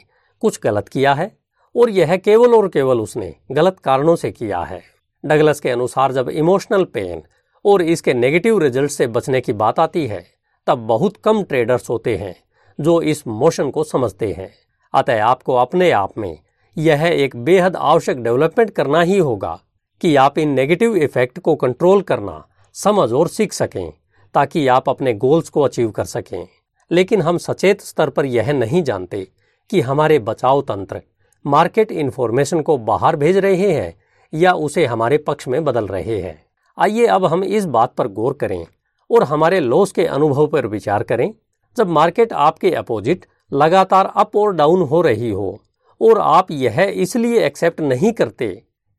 कुछ गलत किया है, और यह केवल और केवल उसने गलत कारणों से किया है। डगलस के अनुसार जब इमोशनल पेन और इसके नेगेटिव रिज़ल्ट से बचने की बात आती है, तब बहुत कम ट्रेडर्स होते हैं जो इस मोशन को समझते हैं। अतः आपको अपने आप में यह एक बेहद आवश्यक डेवलपमेंट करना ही होगा कि आप इन नेगेटिव इफ़ेक्ट को कंट्रोल करना, समझ और सीख सकें, ताकि आप अपने गोल्स को अचीव कर सकें। लेकिन हम सचेत स्तर पर यह नहीं जानते कि हमारे बचाव तंत्र, मार्केट इन्फॉर्मेशन को बाहर भेज रहे हैं या उसे हमारे पक्ष में बदल रहे हैं। आइए अब हम इस बात पर गौर करें और हमारे लॉस के अनुभव पर विचार करें। जब मार्केट आपके अपोजिट लगातार अप और डाउन हो रही हो और आप यह इसलिए एक्सेप्ट नहीं करते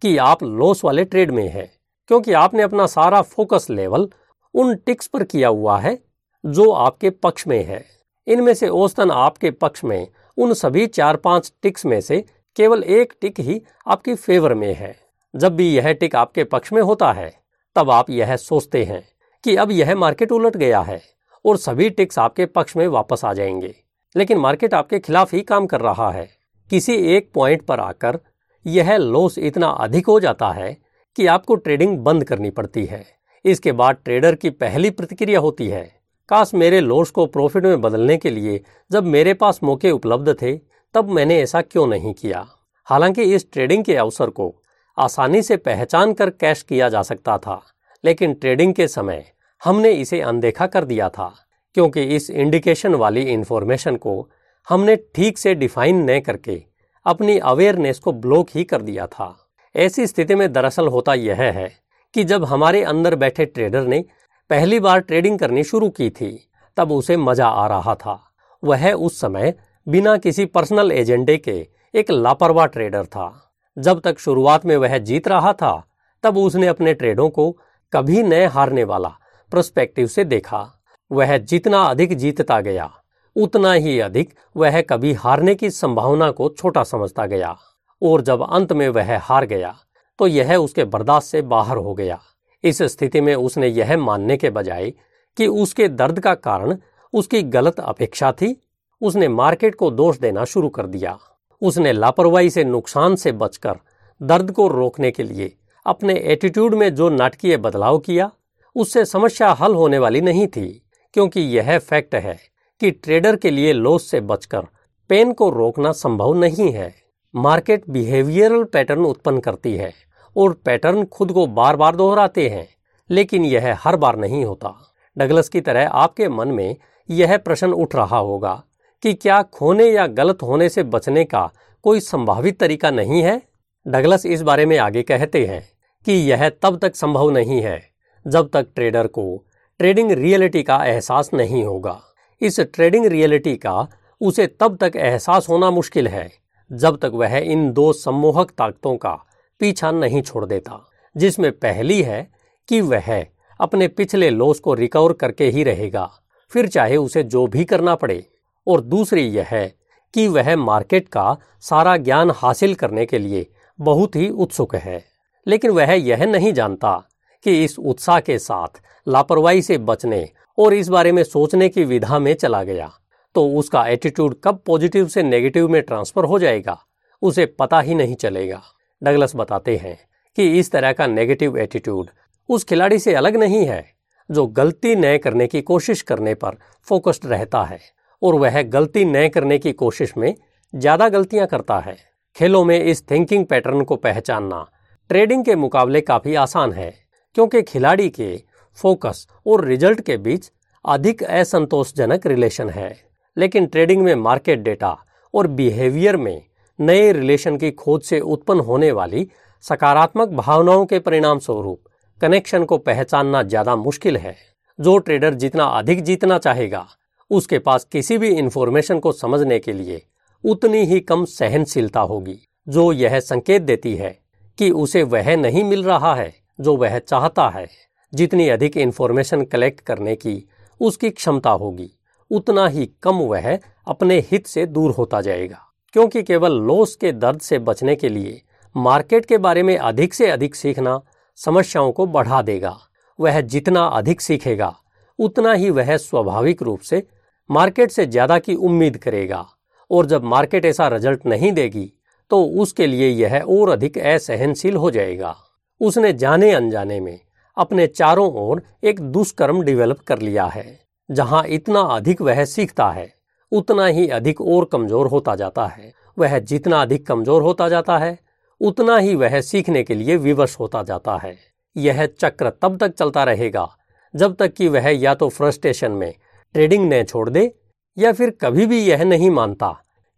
कि आप लॉस वाले ट्रेड में हैं, क्योंकि आपने अपना सारा फोकस लेवल उन टिक्स पर किया हुआ है जो आपके पक्ष में है। इनमें से औसतन आपके पक्ष में उन सभी चार पाँच टिक्स में से केवल एक टिक ही आपकी फेवर में है। जब भी यह टिक आपके पक्ष में होता है, तब आप यह सोचते हैं कि अब यह मार्केट उलट गया है और सभी टिक्स आपके पक्ष में वापस आ जाएँगे। लेकिन मार्केट आपके खिलाफ ही काम कर रहा है। किसी एक पॉइंट पर आकर यह लॉस इतना अधिक हो जाता है कि आपको ट्रेडिंग बंद करनी पड़ती है। इसके बाद ट्रेडर की पहली प्रतिक्रिया होती है। काश मेरे लॉस को प्रॉफिट में बदलने के लिए जब मेरे पास मौके उपलब्ध थे, तब मैंने ऐसा क्यों नहीं किया? हालाँकि इस ट्रेडिंग के अवसर को आसानी से पहचान कर कैश किया जा सकता था, लेकिन ट्रेडिंग के समय हमने इसे अनदेखा कर दिया था, क्योंकि इस इंडिकेशन वाली इंफॉर्मेशन को हमने ठीक से डिफाइन न करके अपनी अवेयरनेस को ब्लॉक ही कर दिया था। ऐसी स्थिति में दरअसल होता यह है कि जब हमारे अंदर बैठे ट्रेडर ने पहली बार ट्रेडिंग करनी शुरू की थी, तब उसे मज़ा आ रहा था। वह उस समय बिना किसी पर्सनल एजेंडे के एक लापरवाह ट्रेडर था। जब तक शुरुआत में वह जीत रहा था, तब उसने अपने ट्रेडों को कभी न हारने वाला प्रोस्पेक्टिव से देखा। वह जितना अधिक जीतता गया उतना ही अधिक वह कभी हारने की संभावना को छोटा समझता गया और जब अंत में वह हार गया तो यह उसके बर्दाश्त से बाहर हो गया। इस स्थिति में उसने यह मानने के बजाय कि उसके दर्द का कारण उसकी गलत अपेक्षा थी, उसने मार्केट को दोष देना शुरू कर दिया। उसने लापरवाही से नुकसान से बचकर दर्द को रोकने के लिए अपने एटीट्यूड में जो नाटकीय बदलाव किया, उससे समस्या हल होने वाली नहीं थी, क्योंकि यह फैक्ट है कि ट्रेडर के लिए लॉस से बचकर पेन को रोकना संभव नहीं है। मार्केट बिहेवियरल पैटर्न उत्पन्न करती है और पैटर्न खुद को बार बार दोहराते हैं, लेकिन यह हर बार नहीं होता। डगलस की तरह आपके मन में यह प्रश्न उठ रहा होगा कि क्या खोने या गलत होने से बचने का कोई संभावित तरीका नहीं है? डगलस इस बारे में आगे कहते हैं कि यह तब तक संभव नहीं है जब तक ट्रेडर को ट्रेडिंग रियलिटी का एहसास नहीं होगा। इस ट्रेडिंग रियलिटी का उसे तब तक एहसास होना मुश्किल है, जब तक वह इन दो सम्मोहक ताकतों का पीछा नहीं छोड़ देता, जिसमें पहली है कि वह अपने पिछले लॉस को रिकवर करके ही रहेगा, फिर चाहे उसे जो भी करना पड़े, और दूसरी यह है कि वह मार्केट का सारा ज्ञान हासिल करने के लिए बहुत ही उत्सुक है। लेकिन वह यह नहीं जानता कि इस उत्साह के साथ लापरवाही से बचने और इस बारे में सोचने की विधा में चला गया। तो उसका एटीट्यूड कब पॉजिटिव से नेगेटिव में ट्रांसफ़र हो जाएगा, उसे पता ही नहीं चलेगा। डगलस बताते हैं कि इस तरह का नेगेटिव एटीट्यूड उस खिलाड़ी से अलग नहीं है, जो गलती नए करने की कोशिश करने पर फोकस्ड रहता है और वह गलती नए करने की कोशिश में ज़्यादा गलतियाँ करता है। खेलों में इस थिंकिंग पैटर्न को पहचानना ट्रेडिंग के मुकाबले काफ़ी आसान है, क्योंकि खिलाड़ी के फोकस और रिज़ल्ट के बीच अधिक असंतोषजनक रिलेशन है। लेकिन ट्रेडिंग में मार्केट डेटा और बिहेवियर में नए रिलेशन की खोज से उत्पन्न होने वाली सकारात्मक भावनाओं के परिणाम स्वरूप कनेक्शन को पहचानना ज़्यादा मुश्किल है। जो ट्रेडर जितना अधिक जीतना चाहेगा, उसके पास किसी भी इंफॉर्मेशन को समझने के लिए उतनी ही कम सहनशीलता होगी, जो यह संकेत देती है कि उसे वह नहीं मिल रहा है, जो वह चाहता है। जितनी अधिक इन्फॉर्मेशन कलेक्ट करने की उसकी क्षमता होगी, उतना ही कम वह अपने हित से दूर होता जाएगा। क्योंकि केवल लॉस के दर्द से बचने के लिए मार्केट के बारे में अधिक से अधिक सीखना समस्याओं को बढ़ा देगा। वह जितना अधिक सीखेगा, उतना ही वह स्वाभाविक रूप से मार्केट से ज़्यादा की उम्मीद करेगा। और जब मार्केट ऐसा रिज़ल्ट नहीं देगी तो उसके लिए यह और अधिक असहनशील हो जाएगा। उसने जाने अनजाने में अपने चारों ओर एक दुष्कर्म डेवलप कर लिया है, जहाँ इतना अधिक वह सीखता है, उतना ही अधिक और कमज़ोर होता जाता है। वह जितना अधिक कमज़ोर होता जाता है, उतना ही वह सीखने के लिए विवश होता जाता है। यह चक्र तब तक चलता रहेगा, जब तक कि वह या तो फ्रस्ट्रेशन में ट्रेडिंग न छोड़ दे, या फिर कभी भी यह नहीं मानता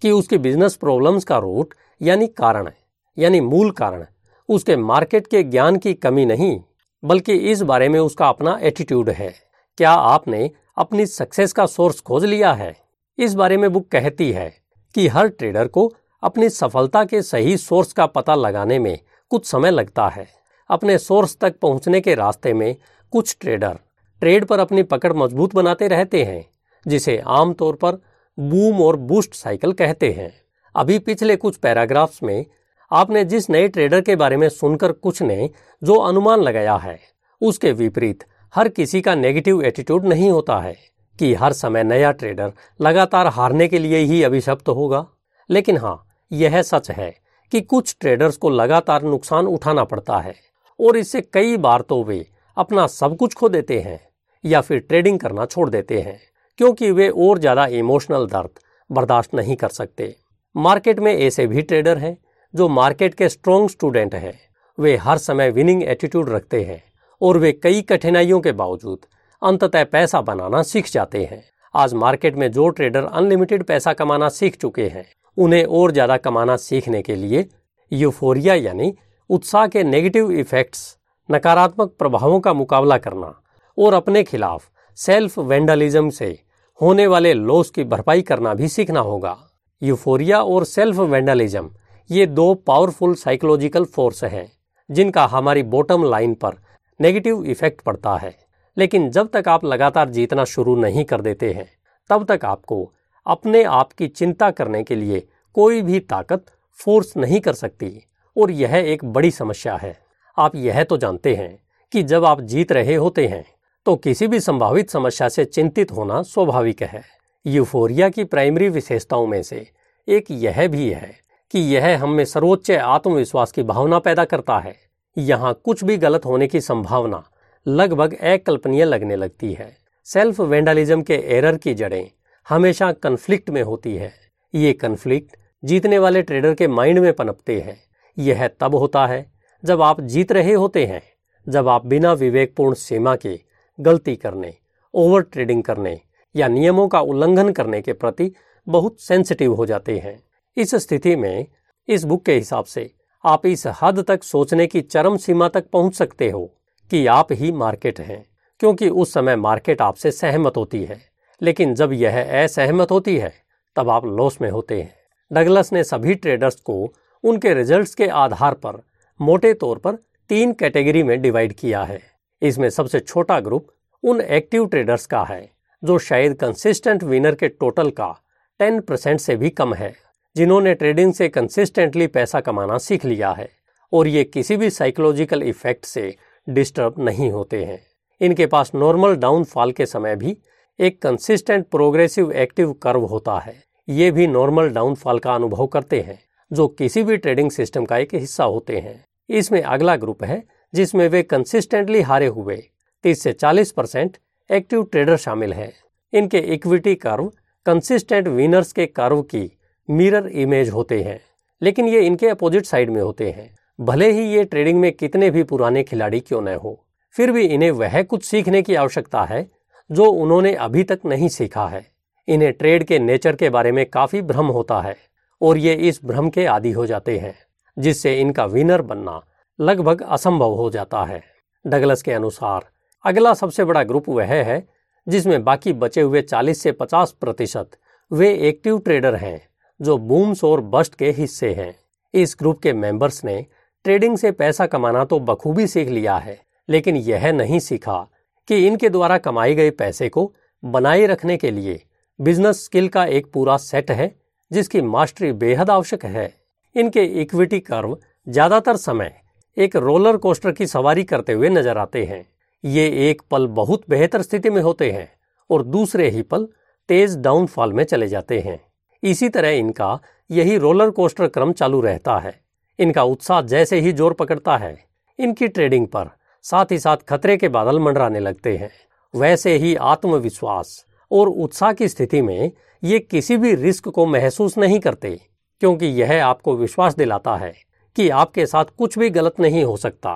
कि उसकी बिज़नेस प्रॉब्लम्स का रूट यानी कारण, यानी मूल कारण, उसके मार्केट के ज्ञान की कमी नहीं बल्कि इस बारे में उसका अपना एटीट्यूड है। क्या आपने अपनी सक्सेस का सोर्स खोज लिया है? इस बारे में बुक कहती है कि हर ट्रेडर को अपनी सफलता के सही सोर्स का पता लगाने में कुछ समय लगता है। अपने सोर्स तक पहुँचने के रास्ते में कुछ ट्रेडर ट्रेड पर अपनी पकड़ मज़बूत बनाते रहते हैं, जिसे आमतौर पर बूम और बूस्ट साइकिल कहते हैं। अभी पिछले कुछ पैराग्राफ्स में आपने जिस नए ट्रेडर के बारे में सुनकर कुछ ने जो अनुमान लगाया है, उसके विपरीत हर किसी का नेगेटिव एटीट्यूड नहीं होता है कि हर समय नया ट्रेडर लगातार हारने के लिए ही अभिशप्त होगा। लेकिन हाँ यह सच है कि कुछ ट्रेडर्स को लगातार नुकसान उठाना पड़ता है और इससे कई बार तो वे अपना सब कुछ खो देते हैं या फिर ट्रेडिंग करना छोड़ देते हैं, क्योंकि वे और ज़्यादा इमोशनल दर्द बर्दाश्त नहीं कर सकते। मार्केट में ऐसे भी ट्रेडर हैं जो मार्केट के स्ट्रॉन्ग स्टूडेंट हैं। वे हर समय विनिंग एटीट्यूड रखते हैं और वे कई कठिनाइयों के बावजूद अंततः पैसा बनाना सीख जाते हैं। आज मार्केट में जो ट्रेडर अनलिमिटेड पैसा कमाना सीख चुके हैं, उन्हें और ज़्यादा कमाना सीखने के लिए यूफोरिया यानी उत्साह के नेगेटिव इफेक्ट्स, नकारात्मक प्रभावों का मुकाबला करना और अपने खिलाफ सेल्फ वेंडलिज्म से होने वाले लॉस की भरपाई करना भी सीखना होगा। यूफोरिया और सेल्फ वेंडलिज्म ये दो पावरफुल साइकोलॉजिकल फोर्स हैं, जिनका हमारी बॉटम लाइन पर नेगेटिव इफ़ेक्ट पड़ता है। लेकिन जब तक आप लगातार जीतना शुरू नहीं कर देते हैं, तब तक आपको अपने आप की चिंता करने के लिए कोई भी ताकत फोर्स नहीं कर सकती, और यह एक बड़ी समस्या है। आप यह तो जानते हैं कि जब आप जीत रहे होते हैं तो किसी भी संभावित समस्या से चिंतित होना स्वाभाविक है। यूफोरिया की प्राइमरी विशेषताओं में से एक यह भी है कि यह हम में सर्वोच्च आत्मविश्वास की भावना पैदा करता है। यहाँ कुछ भी गलत होने की संभावना लगभग अकल्पनीय लगने लगती है। सेल्फ वेंडालिज्म के एरर की जड़ें हमेशा कन्फ्लिक्ट में होती है। ये कन्फ्लिक्ट जीतने वाले ट्रेडर के माइंड में पनपते हैं। यह तब होता है जब आप जीत रहे होते हैं, जब आप बिना विवेकपूर्ण सीमा के गलती करने ओवर ट्रेडिंग करने या नियमों का उल्लंघन करने के प्रति बहुत सेंसिटिव हो जाते हैं। इस स्थिति में, इस बुक के हिसाब से, आप इस हद तक सोचने की चरम सीमा तक पहुँच सकते हो कि आप ही मार्केट हैं, क्योंकि उस समय मार्केट आपसे सहमत होती है। लेकिन जब यह असहमत होती है, तब आप लॉस में होते हैं। डगलस ने सभी ट्रेडर्स को उनके रिजल्ट्स के आधार पर मोटे तौर पर तीन कैटेगरी में डिवाइड किया है। इसमें सबसे छोटा ग्रुप उन एक्टिव ट्रेडर्स का है, जो शायद कंसिस्टेंट विनर के टोटल का टेन परसेंट से भी कम है। जिन्होंने ट्रेडिंग से कंसिस्टेंटली पैसा कमाना सीख लिया है और ये किसी भी साइकोलॉजिकल इफ़ेक्ट से डिस्टर्ब नहीं होते हैं। इनके पास नॉर्मल डाउनफॉल के समय भी एक कंसिस्टेंट प्रोग्रेसिव एक्टिव कर्व होता है। ये भी नॉर्मल डाउनफॉल का अनुभव करते हैं, जो किसी भी ट्रेडिंग सिस्टम का एक हिस्सा होते हैं। इसमें अगला ग्रुप है, जिसमें वे कंसिस्टेंटली हारे हुए तीस से चालीस परसेंट एक्टिव ट्रेडर शामिल हैं। इनके इक्विटी कर्व कंसिस्टेंट विनर्स के कर्व की मिरर इमेज होते हैं, लेकिन ये इनके अपोजिट साइड में होते हैं। भले ही ये ट्रेडिंग में कितने भी पुराने खिलाड़ी क्यों न हो, फिर भी इन्हें वह कुछ सीखने की आवश्यकता है, जो उन्होंने अभी तक नहीं सीखा है। इन्हें ट्रेड के नेचर के बारे में काफ़ी भ्रम होता है, और ये इस भ्रम के आदि हो जाते हैं, जिससे इनका विनर बनना लगभग असंभव हो जाता है। डगलस के अनुसार, अगला सबसे बड़ा ग्रुप वह है, जिसमें बाकी बचे हुए 40 से 50 प्रतिशत वे एक्टिव ट्रेडर हैं। जो बूम्स और बस्ट के हिस्से हैं। इस ग्रुप के मेंबर्स ने ट्रेडिंग से पैसा कमाना तो बखूबी सीख लिया है, लेकिन यह नहीं सीखा कि इनके द्वारा कमाए गए पैसे को बनाए रखने के लिए बिज़नेस स्किल का एक पूरा सेट है, जिसकी मास्टरी बेहद आवश्यक है। इनके इक्विटी कर्व ज़्यादातर समय एक रोलर कोस्टर की सवारी करते हुए नज़र आते हैं। ये एक पल बहुत बेहतर स्थिति में होते हैं और दूसरे ही पल तेज डाउनफॉल में चले जाते हैं। इसी तरह इनका यही रोलर कोस्टर क्रम चालू रहता है। इनका उत्साह जैसे ही ज़ोर पकड़ता है, इनकी ट्रेडिंग पर साथ ही साथ खतरे के बादल मंडराने लगते हैं। वैसे ही आत्मविश्वास और उत्साह की स्थिति में ये किसी भी रिस्क को महसूस नहीं करते, क्योंकि यह आपको विश्वास दिलाता है कि आपके साथ कुछ भी गलत नहीं हो सकता।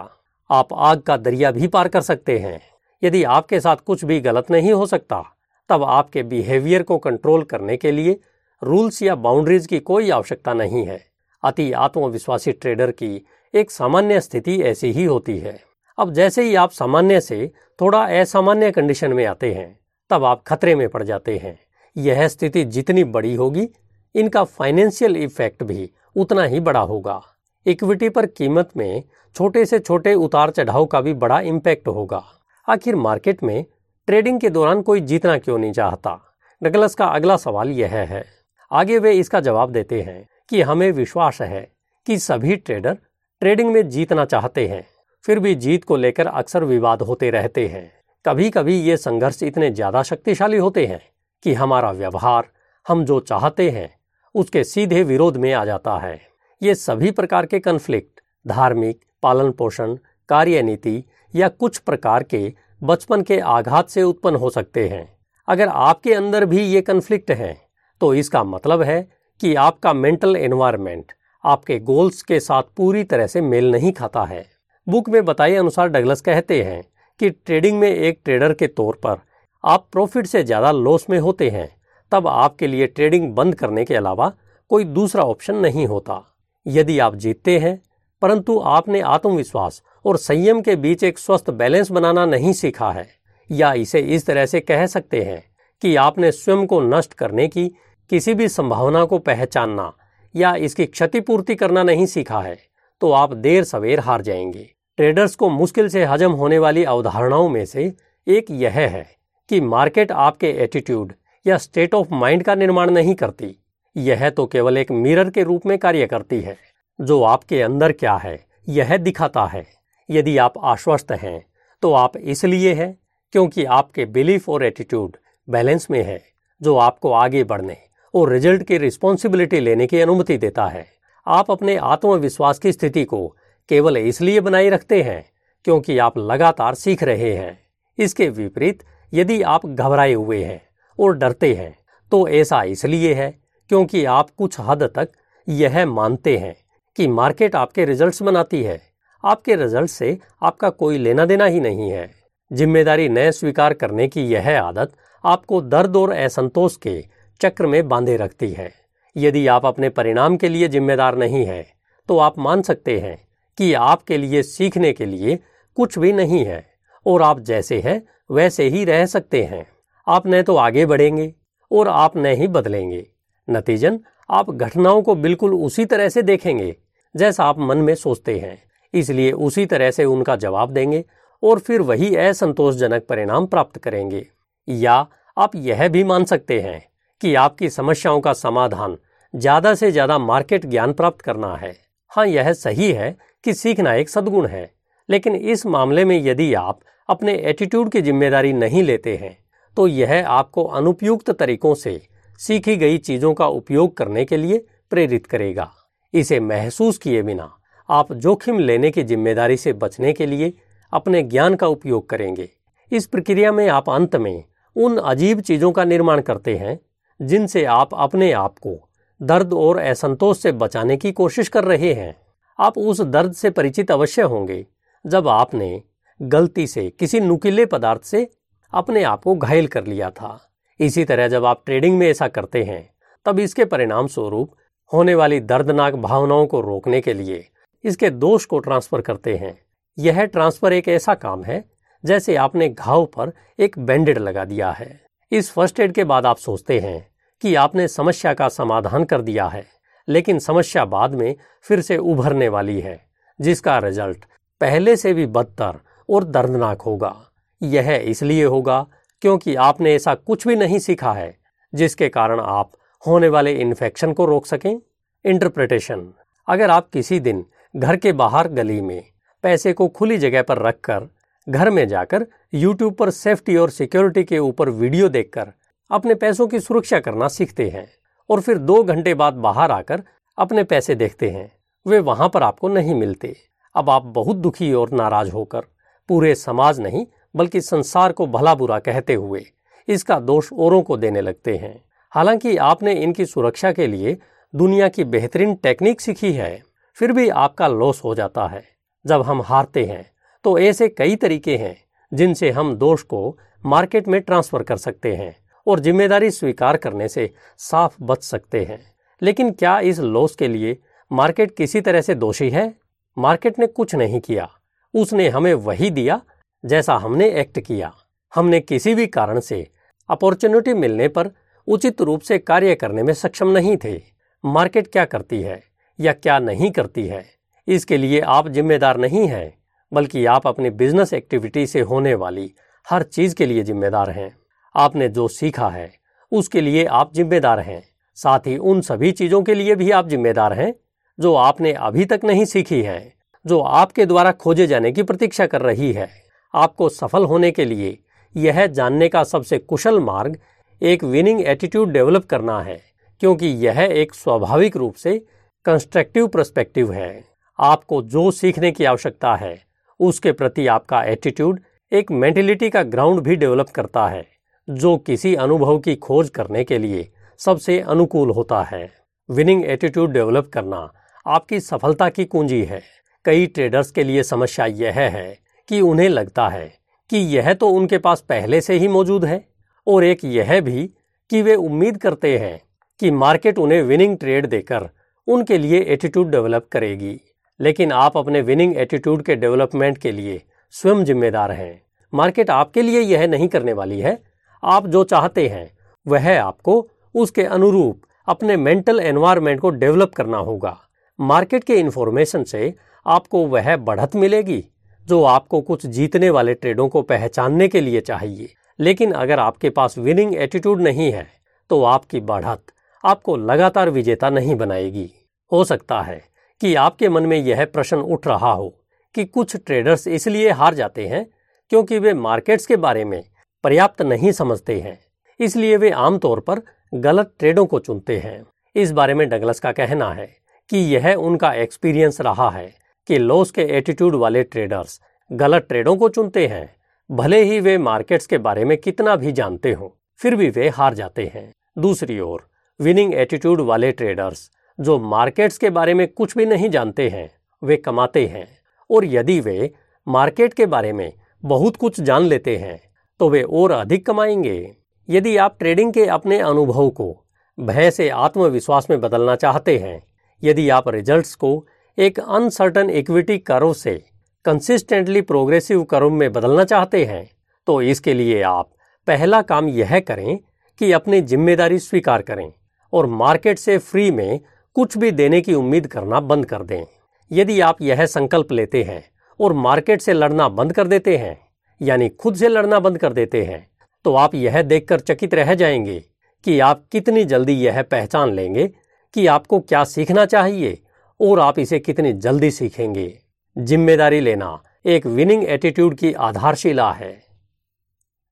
आप आग का दरिया भी पार कर सकते हैं। यदि आपके साथ कुछ भी गलत नहीं हो सकता, तब आपके बिहेवियर को कंट्रोल करने के लिए रूल्स या बाउंड्रीज की कोई आवश्यकता नहीं है। अति आत्मविश्वासी ट्रेडर की एक सामान्य स्थिति ऐसी ही होती है। अब जैसे ही आप सामान्य से थोड़ा असामान्य कंडीशन में आते हैं, तब आप खतरे में पड़ जाते हैं। यह स्थिति जितनी बड़ी होगी, इनका फाइनेंशियल इफ़ेक्ट भी उतना ही बड़ा होगा। इक्विटी पर कीमत में छोटे से छोटे उतार चढ़ाव का भी बड़ा इम्पैक्ट होगा। आखिर मार्केट में ट्रेडिंग के दौरान कोई जीतना क्यों नहीं चाहता? डगलस का अगला सवाल यह है। आगे वे इसका जवाब देते हैं कि हमें विश्वास है कि सभी ट्रेडर ट्रेडिंग में जीतना चाहते हैं, फिर भी जीत को लेकर अक्सर विवाद होते रहते हैं। कभी कभी ये संघर्ष इतने ज़्यादा शक्तिशाली होते हैं कि हमारा व्यवहार, हम जो चाहते हैं, उसके सीधे विरोध में आ जाता है। ये सभी प्रकार के कन्फ्लिक्ट धार्मिक पालन पोषण कार्य नीति या कुछ प्रकार के बचपन के आघात से उत्पन्न हो सकते हैं। अगर आपके अंदर भी ये कन्फ्लिक्ट हैं तो इसका मतलब है कि आपका मेंटल एनवायरनमेंट आपके गोल्स के साथ पूरी तरह से मेल नहीं खाता है। बुक में बताए अनुसार डगलस कहते हैं कि ट्रेडिंग में एक ट्रेडर के तौर पर आप प्रॉफिट से ज़्यादा लॉस में होते हैं, तब आपके लिए ट्रेडिंग बंद करने के अलावा कोई दूसरा ऑप्शन नहीं होता। यदि आप जीतते हैं, परंतु आपने आत्मविश्वास और संयम के बीच एक स्वस्थ बैलेंस बनाना नहीं सीखा है, या इसे इस तरह से कह सकते हैं कि आपने स्वयं को नष्ट करने की किसी भी संभावना को पहचानना या इसकी क्षतिपूर्ति करना नहीं सीखा है तो आप देर सवेर हार जाएँगे। ट्रेडर्स को मुश्किल से हजम होने वाली अवधारणाओं में से एक यह है कि मार्केट आपके एटीट्यूड या स्टेट ऑफ़ माइंड का निर्माण नहीं करती। यह तो केवल एक मिरर के रूप में कार्य करती है। जो आपके अंदर क्या है, यह दिखाता है। यदि आप आश्वस्त हैं तो आप इसलिए हैं क्योंकि आपके बिलीफ और एटीट्यूड बैलेंस में है, जो आपको आगे बढ़ने और रिज़ल्ट की रिस्पॉन्सिबिलिटी लेने की अनुमति देता है। आप अपने आत्मविश्वास की स्थिति को केवल इसलिए बनाए रखते हैं क्योंकि आप लगातार सीख रहे हैं। इसके विपरीत, यदि आप घबराए हुए हैं और डरते हैं तो ऐसा इसलिए है क्योंकि आप कुछ हद तक यह मानते हैं कि मार्केट आपके रिजल्ट्स बनाती है। आपके रिज़ल्ट से आपका कोई लेना देना ही नहीं है। ज़िम्मेदारी न स्वीकार करने की यह आदत आपको दर्द और असंतोष के चक्र में बांधे रखती है। यदि आप अपने परिणाम के लिए जिम्मेदार नहीं है तो आप मान सकते हैं कि आपके लिए सीखने के लिए कुछ भी नहीं है, और आप जैसे हैं, वैसे ही रह सकते हैं। आप न तो आगे बढ़ेंगे, और आप न ही बदलेंगे। नतीजन, आप घटनाओं को बिल्कुल उसी तरह से देखेंगे, जैसा आप मन में सोचते हैं। इसलिए उसी तरह से उनका जवाब देंगे, और फिर वही असंतोषजनक परिणाम प्राप्त करेंगे। या आप यह भी मान सकते हैं कि आपकी समस्याओं का समाधान ज़्यादा से ज़्यादा मार्केट ज्ञान प्राप्त करना है। हाँ यह सही है कि सीखना एक सद्गुण है, लेकिन इस मामले में यदि आप अपने एटीट्यूड की ज़िम्मेदारी नहीं लेते हैं तो यह आपको अनुपयुक्त तरीकों से सीखी गई चीज़ों का उपयोग करने के लिए प्रेरित करेगा। इसे महसूस किए बिना आप जोखिम लेने की ज़िम्मेदारी से बचने के लिए अपने ज्ञान का उपयोग करेंगे। इस प्रक्रिया में आप अंत में उन अजीब चीज़ों का निर्माण करते हैं जिनसे आप अपने आप को दर्द और असंतोष से बचाने की कोशिश कर रहे हैं। आप उस दर्द से परिचित अवश्य होंगे, जब आपने गलती से किसी नुकीले पदार्थ से अपने आप को घायल कर लिया था। इसी तरह जब आप ट्रेडिंग में ऐसा करते हैं, तब इसके परिणाम स्वरूप होने वाली दर्दनाक भावनाओं को रोकने के लिए इसके दोष को ट्रांसफ़र करते हैं। यह ट्रांसफ़र एक ऐसा काम है, जैसे आपने घाव पर एक बैंडेड लगा दिया है। इस फ़र्स्ट एड के बाद आप सोचते हैं कि आपने समस्या का समाधान कर दिया है, लेकिन समस्या बाद में फिर से उभरने वाली है, जिसका रिज़ल्ट पहले से भी बदतर और दर्दनाक होगा। यह इसलिए होगा क्योंकि आपने ऐसा कुछ भी नहीं सीखा है, जिसके कारण आप होने वाले इन्फेक्शन को रोक सकें। इंटरप्रिटेशन अगर आप किसी दिन घर के बाहर गली में पैसे को खुली जगह पर रखकर घर में जाकर यूट्यूब पर सेफ्टी और सिक्योरिटी के ऊपर वीडियो देखकर अपने पैसों की सुरक्षा करना सीखते हैं और फिर दो घंटे बाद बाहर आकर अपने पैसे देखते हैं। वे वहाँ पर आपको नहीं मिलते। अब आप बहुत दुखी और नाराज़ होकर, पूरे समाज नहीं, बल्कि संसार को भला बुरा कहते हुए इसका दोष औरों को देने लगते हैं। हालाँकि आपने इनकी सुरक्षा के लिए दुनिया की बेहतरीन टेक्निक सीखी है, फिर भी आपका लॉस हो जाता है। जब हम हारते हैं तो ऐसे कई तरीके हैं जिनसे हम दोष को मार्केट में ट्रांसफ़र कर सकते हैं। और ज़िम्मेदारी स्वीकार करने से साफ़ बच सकते हैं। लेकिन क्या इस लॉस के लिए मार्केट किसी तरह से दोषी है? मार्केट ने कुछ नहीं किया। उसने हमें वही दिया जैसा हमने एक्ट किया। हमने किसी भी कारण से अपॉर्चुनिटी मिलने पर उचित रूप से कार्य करने में सक्षम नहीं थे। मार्केट क्या करती है या क्या नहीं करती है? इसके लिए आप जिम्मेदार नहीं हैं, बल्कि आप अपनी बिज़नेस एक्टिविटी से होने वाली हर चीज़ के लिए जिम्मेदार हैं। आपने जो सीखा है, उसके लिए आप जिम्मेदार हैं। साथ ही उन सभी चीज़ों के लिए भी आप जिम्मेदार हैं, जो आपने अभी तक नहीं सीखी है, जो आपके द्वारा खोजे जाने की प्रतीक्षा कर रही है। आपको सफल होने के लिए यह जानने का सबसे कुशल मार्ग एक विनिंग एटीट्यूड डेवलप करना है, क्योंकि यह एक स्वाभाविक रूप से कंस्ट्रक्टिव परस्पेक्टिव है। आपको जो सीखने की आवश्यकता है, उसके प्रति आपका एटीट्यूड एक मेंटेलिटी का ग्राउंड भी डेवलप करता है। जो किसी अनुभव की खोज करने के लिए सबसे अनुकूल होता है। विनिंग एटीट्यूड डेवलप करना आपकी सफलता की कुंजी है। कई ट्रेडर्स के लिए समस्या यह है कि उन्हें लगता है कि यह तो उनके पास पहले से ही मौजूद है। और एक यह भी कि वे उम्मीद करते हैं कि मार्केट उन्हें विनिंग ट्रेड देकर उनके लिए एटीट्यूड डेवलप करेगी। लेकिन आप अपने विनिंग एटीट्यूड के डेवलपमेंट के लिए स्वयं जिम्मेदार हैं। मार्केट आपके लिए यह नहीं करने वाली है आप जो चाहते हैं, वह आपको उसके अनुरूप अपने मेंटल एनवायरनमेंट को डेवलप करना होगा। मार्केट के इन्फॉर्मेशन से आपको वह बढ़त मिलेगी, जो आपको कुछ जीतने वाले ट्रेडों को पहचानने के लिए चाहिए। लेकिन अगर आपके पास विनिंग एटीट्यूड नहीं है तो आपकी बढ़त आपको लगातार विजेता नहीं बनाएगी। हो सकता है कि आपके मन में यह प्रश्न उठ रहा हो कि कुछ ट्रेडर्स इसलिए हार जाते हैं क्योंकि वे मार्केट्स के बारे में पर्याप्त नहीं समझते हैं। इसलिए वे आमतौर पर गलत ट्रेडों को चुनते हैं। इस बारे में डगलस का कहना है कि यह उनका एक्सपीरियंस रहा है कि लॉस के एटीट्यूड वाले ट्रेडर्स गलत ट्रेडों को चुनते हैं। भले ही वे मार्केट्स के बारे में कितना भी जानते हों, फिर भी वे हार जाते हैं। दूसरी ओर, विनिंग एटीट्यूड वाले ट्रेडर्स जो मार्केट्स के बारे में कुछ भी नहीं जानते हैं, वे कमाते हैं। और यदि वे मार्केट के बारे में बहुत कुछ जान लेते हैं तो वे और अधिक कमाएँगे। यदि आप ट्रेडिंग के अपने अनुभव को भय से आत्मविश्वास में बदलना चाहते हैं, यदि आप रिजल्ट्स को एक अनसर्टन इक्विटी कर्व से कंसिस्टेंटली प्रोग्रेसिव कर्व में बदलना चाहते हैं तो इसके लिए आप पहला काम यह करें कि अपनी ज़िम्मेदारी स्वीकार करें और मार्केट से फ्री में कुछ भी देने की उम्मीद करना बंद कर दें। यदि आप यह संकल्प लेते हैं और मार्केट से लड़ना बंद कर देते हैं यानी खुद से लड़ना बंद कर देते हैं। तो आप यह देखकर चकित रह जाएँगे कि आप कितनी जल्दी यह पहचान लेंगे कि आपको क्या सीखना चाहिए और आप इसे कितनी जल्दी सीखेंगे। ज़िम्मेदारी लेना एक विनिंग एटीट्यूड की आधारशिला है।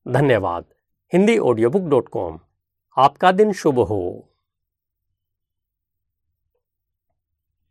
धन्यवाद। Hindi audio book dot com आपका दिन शुभ हो।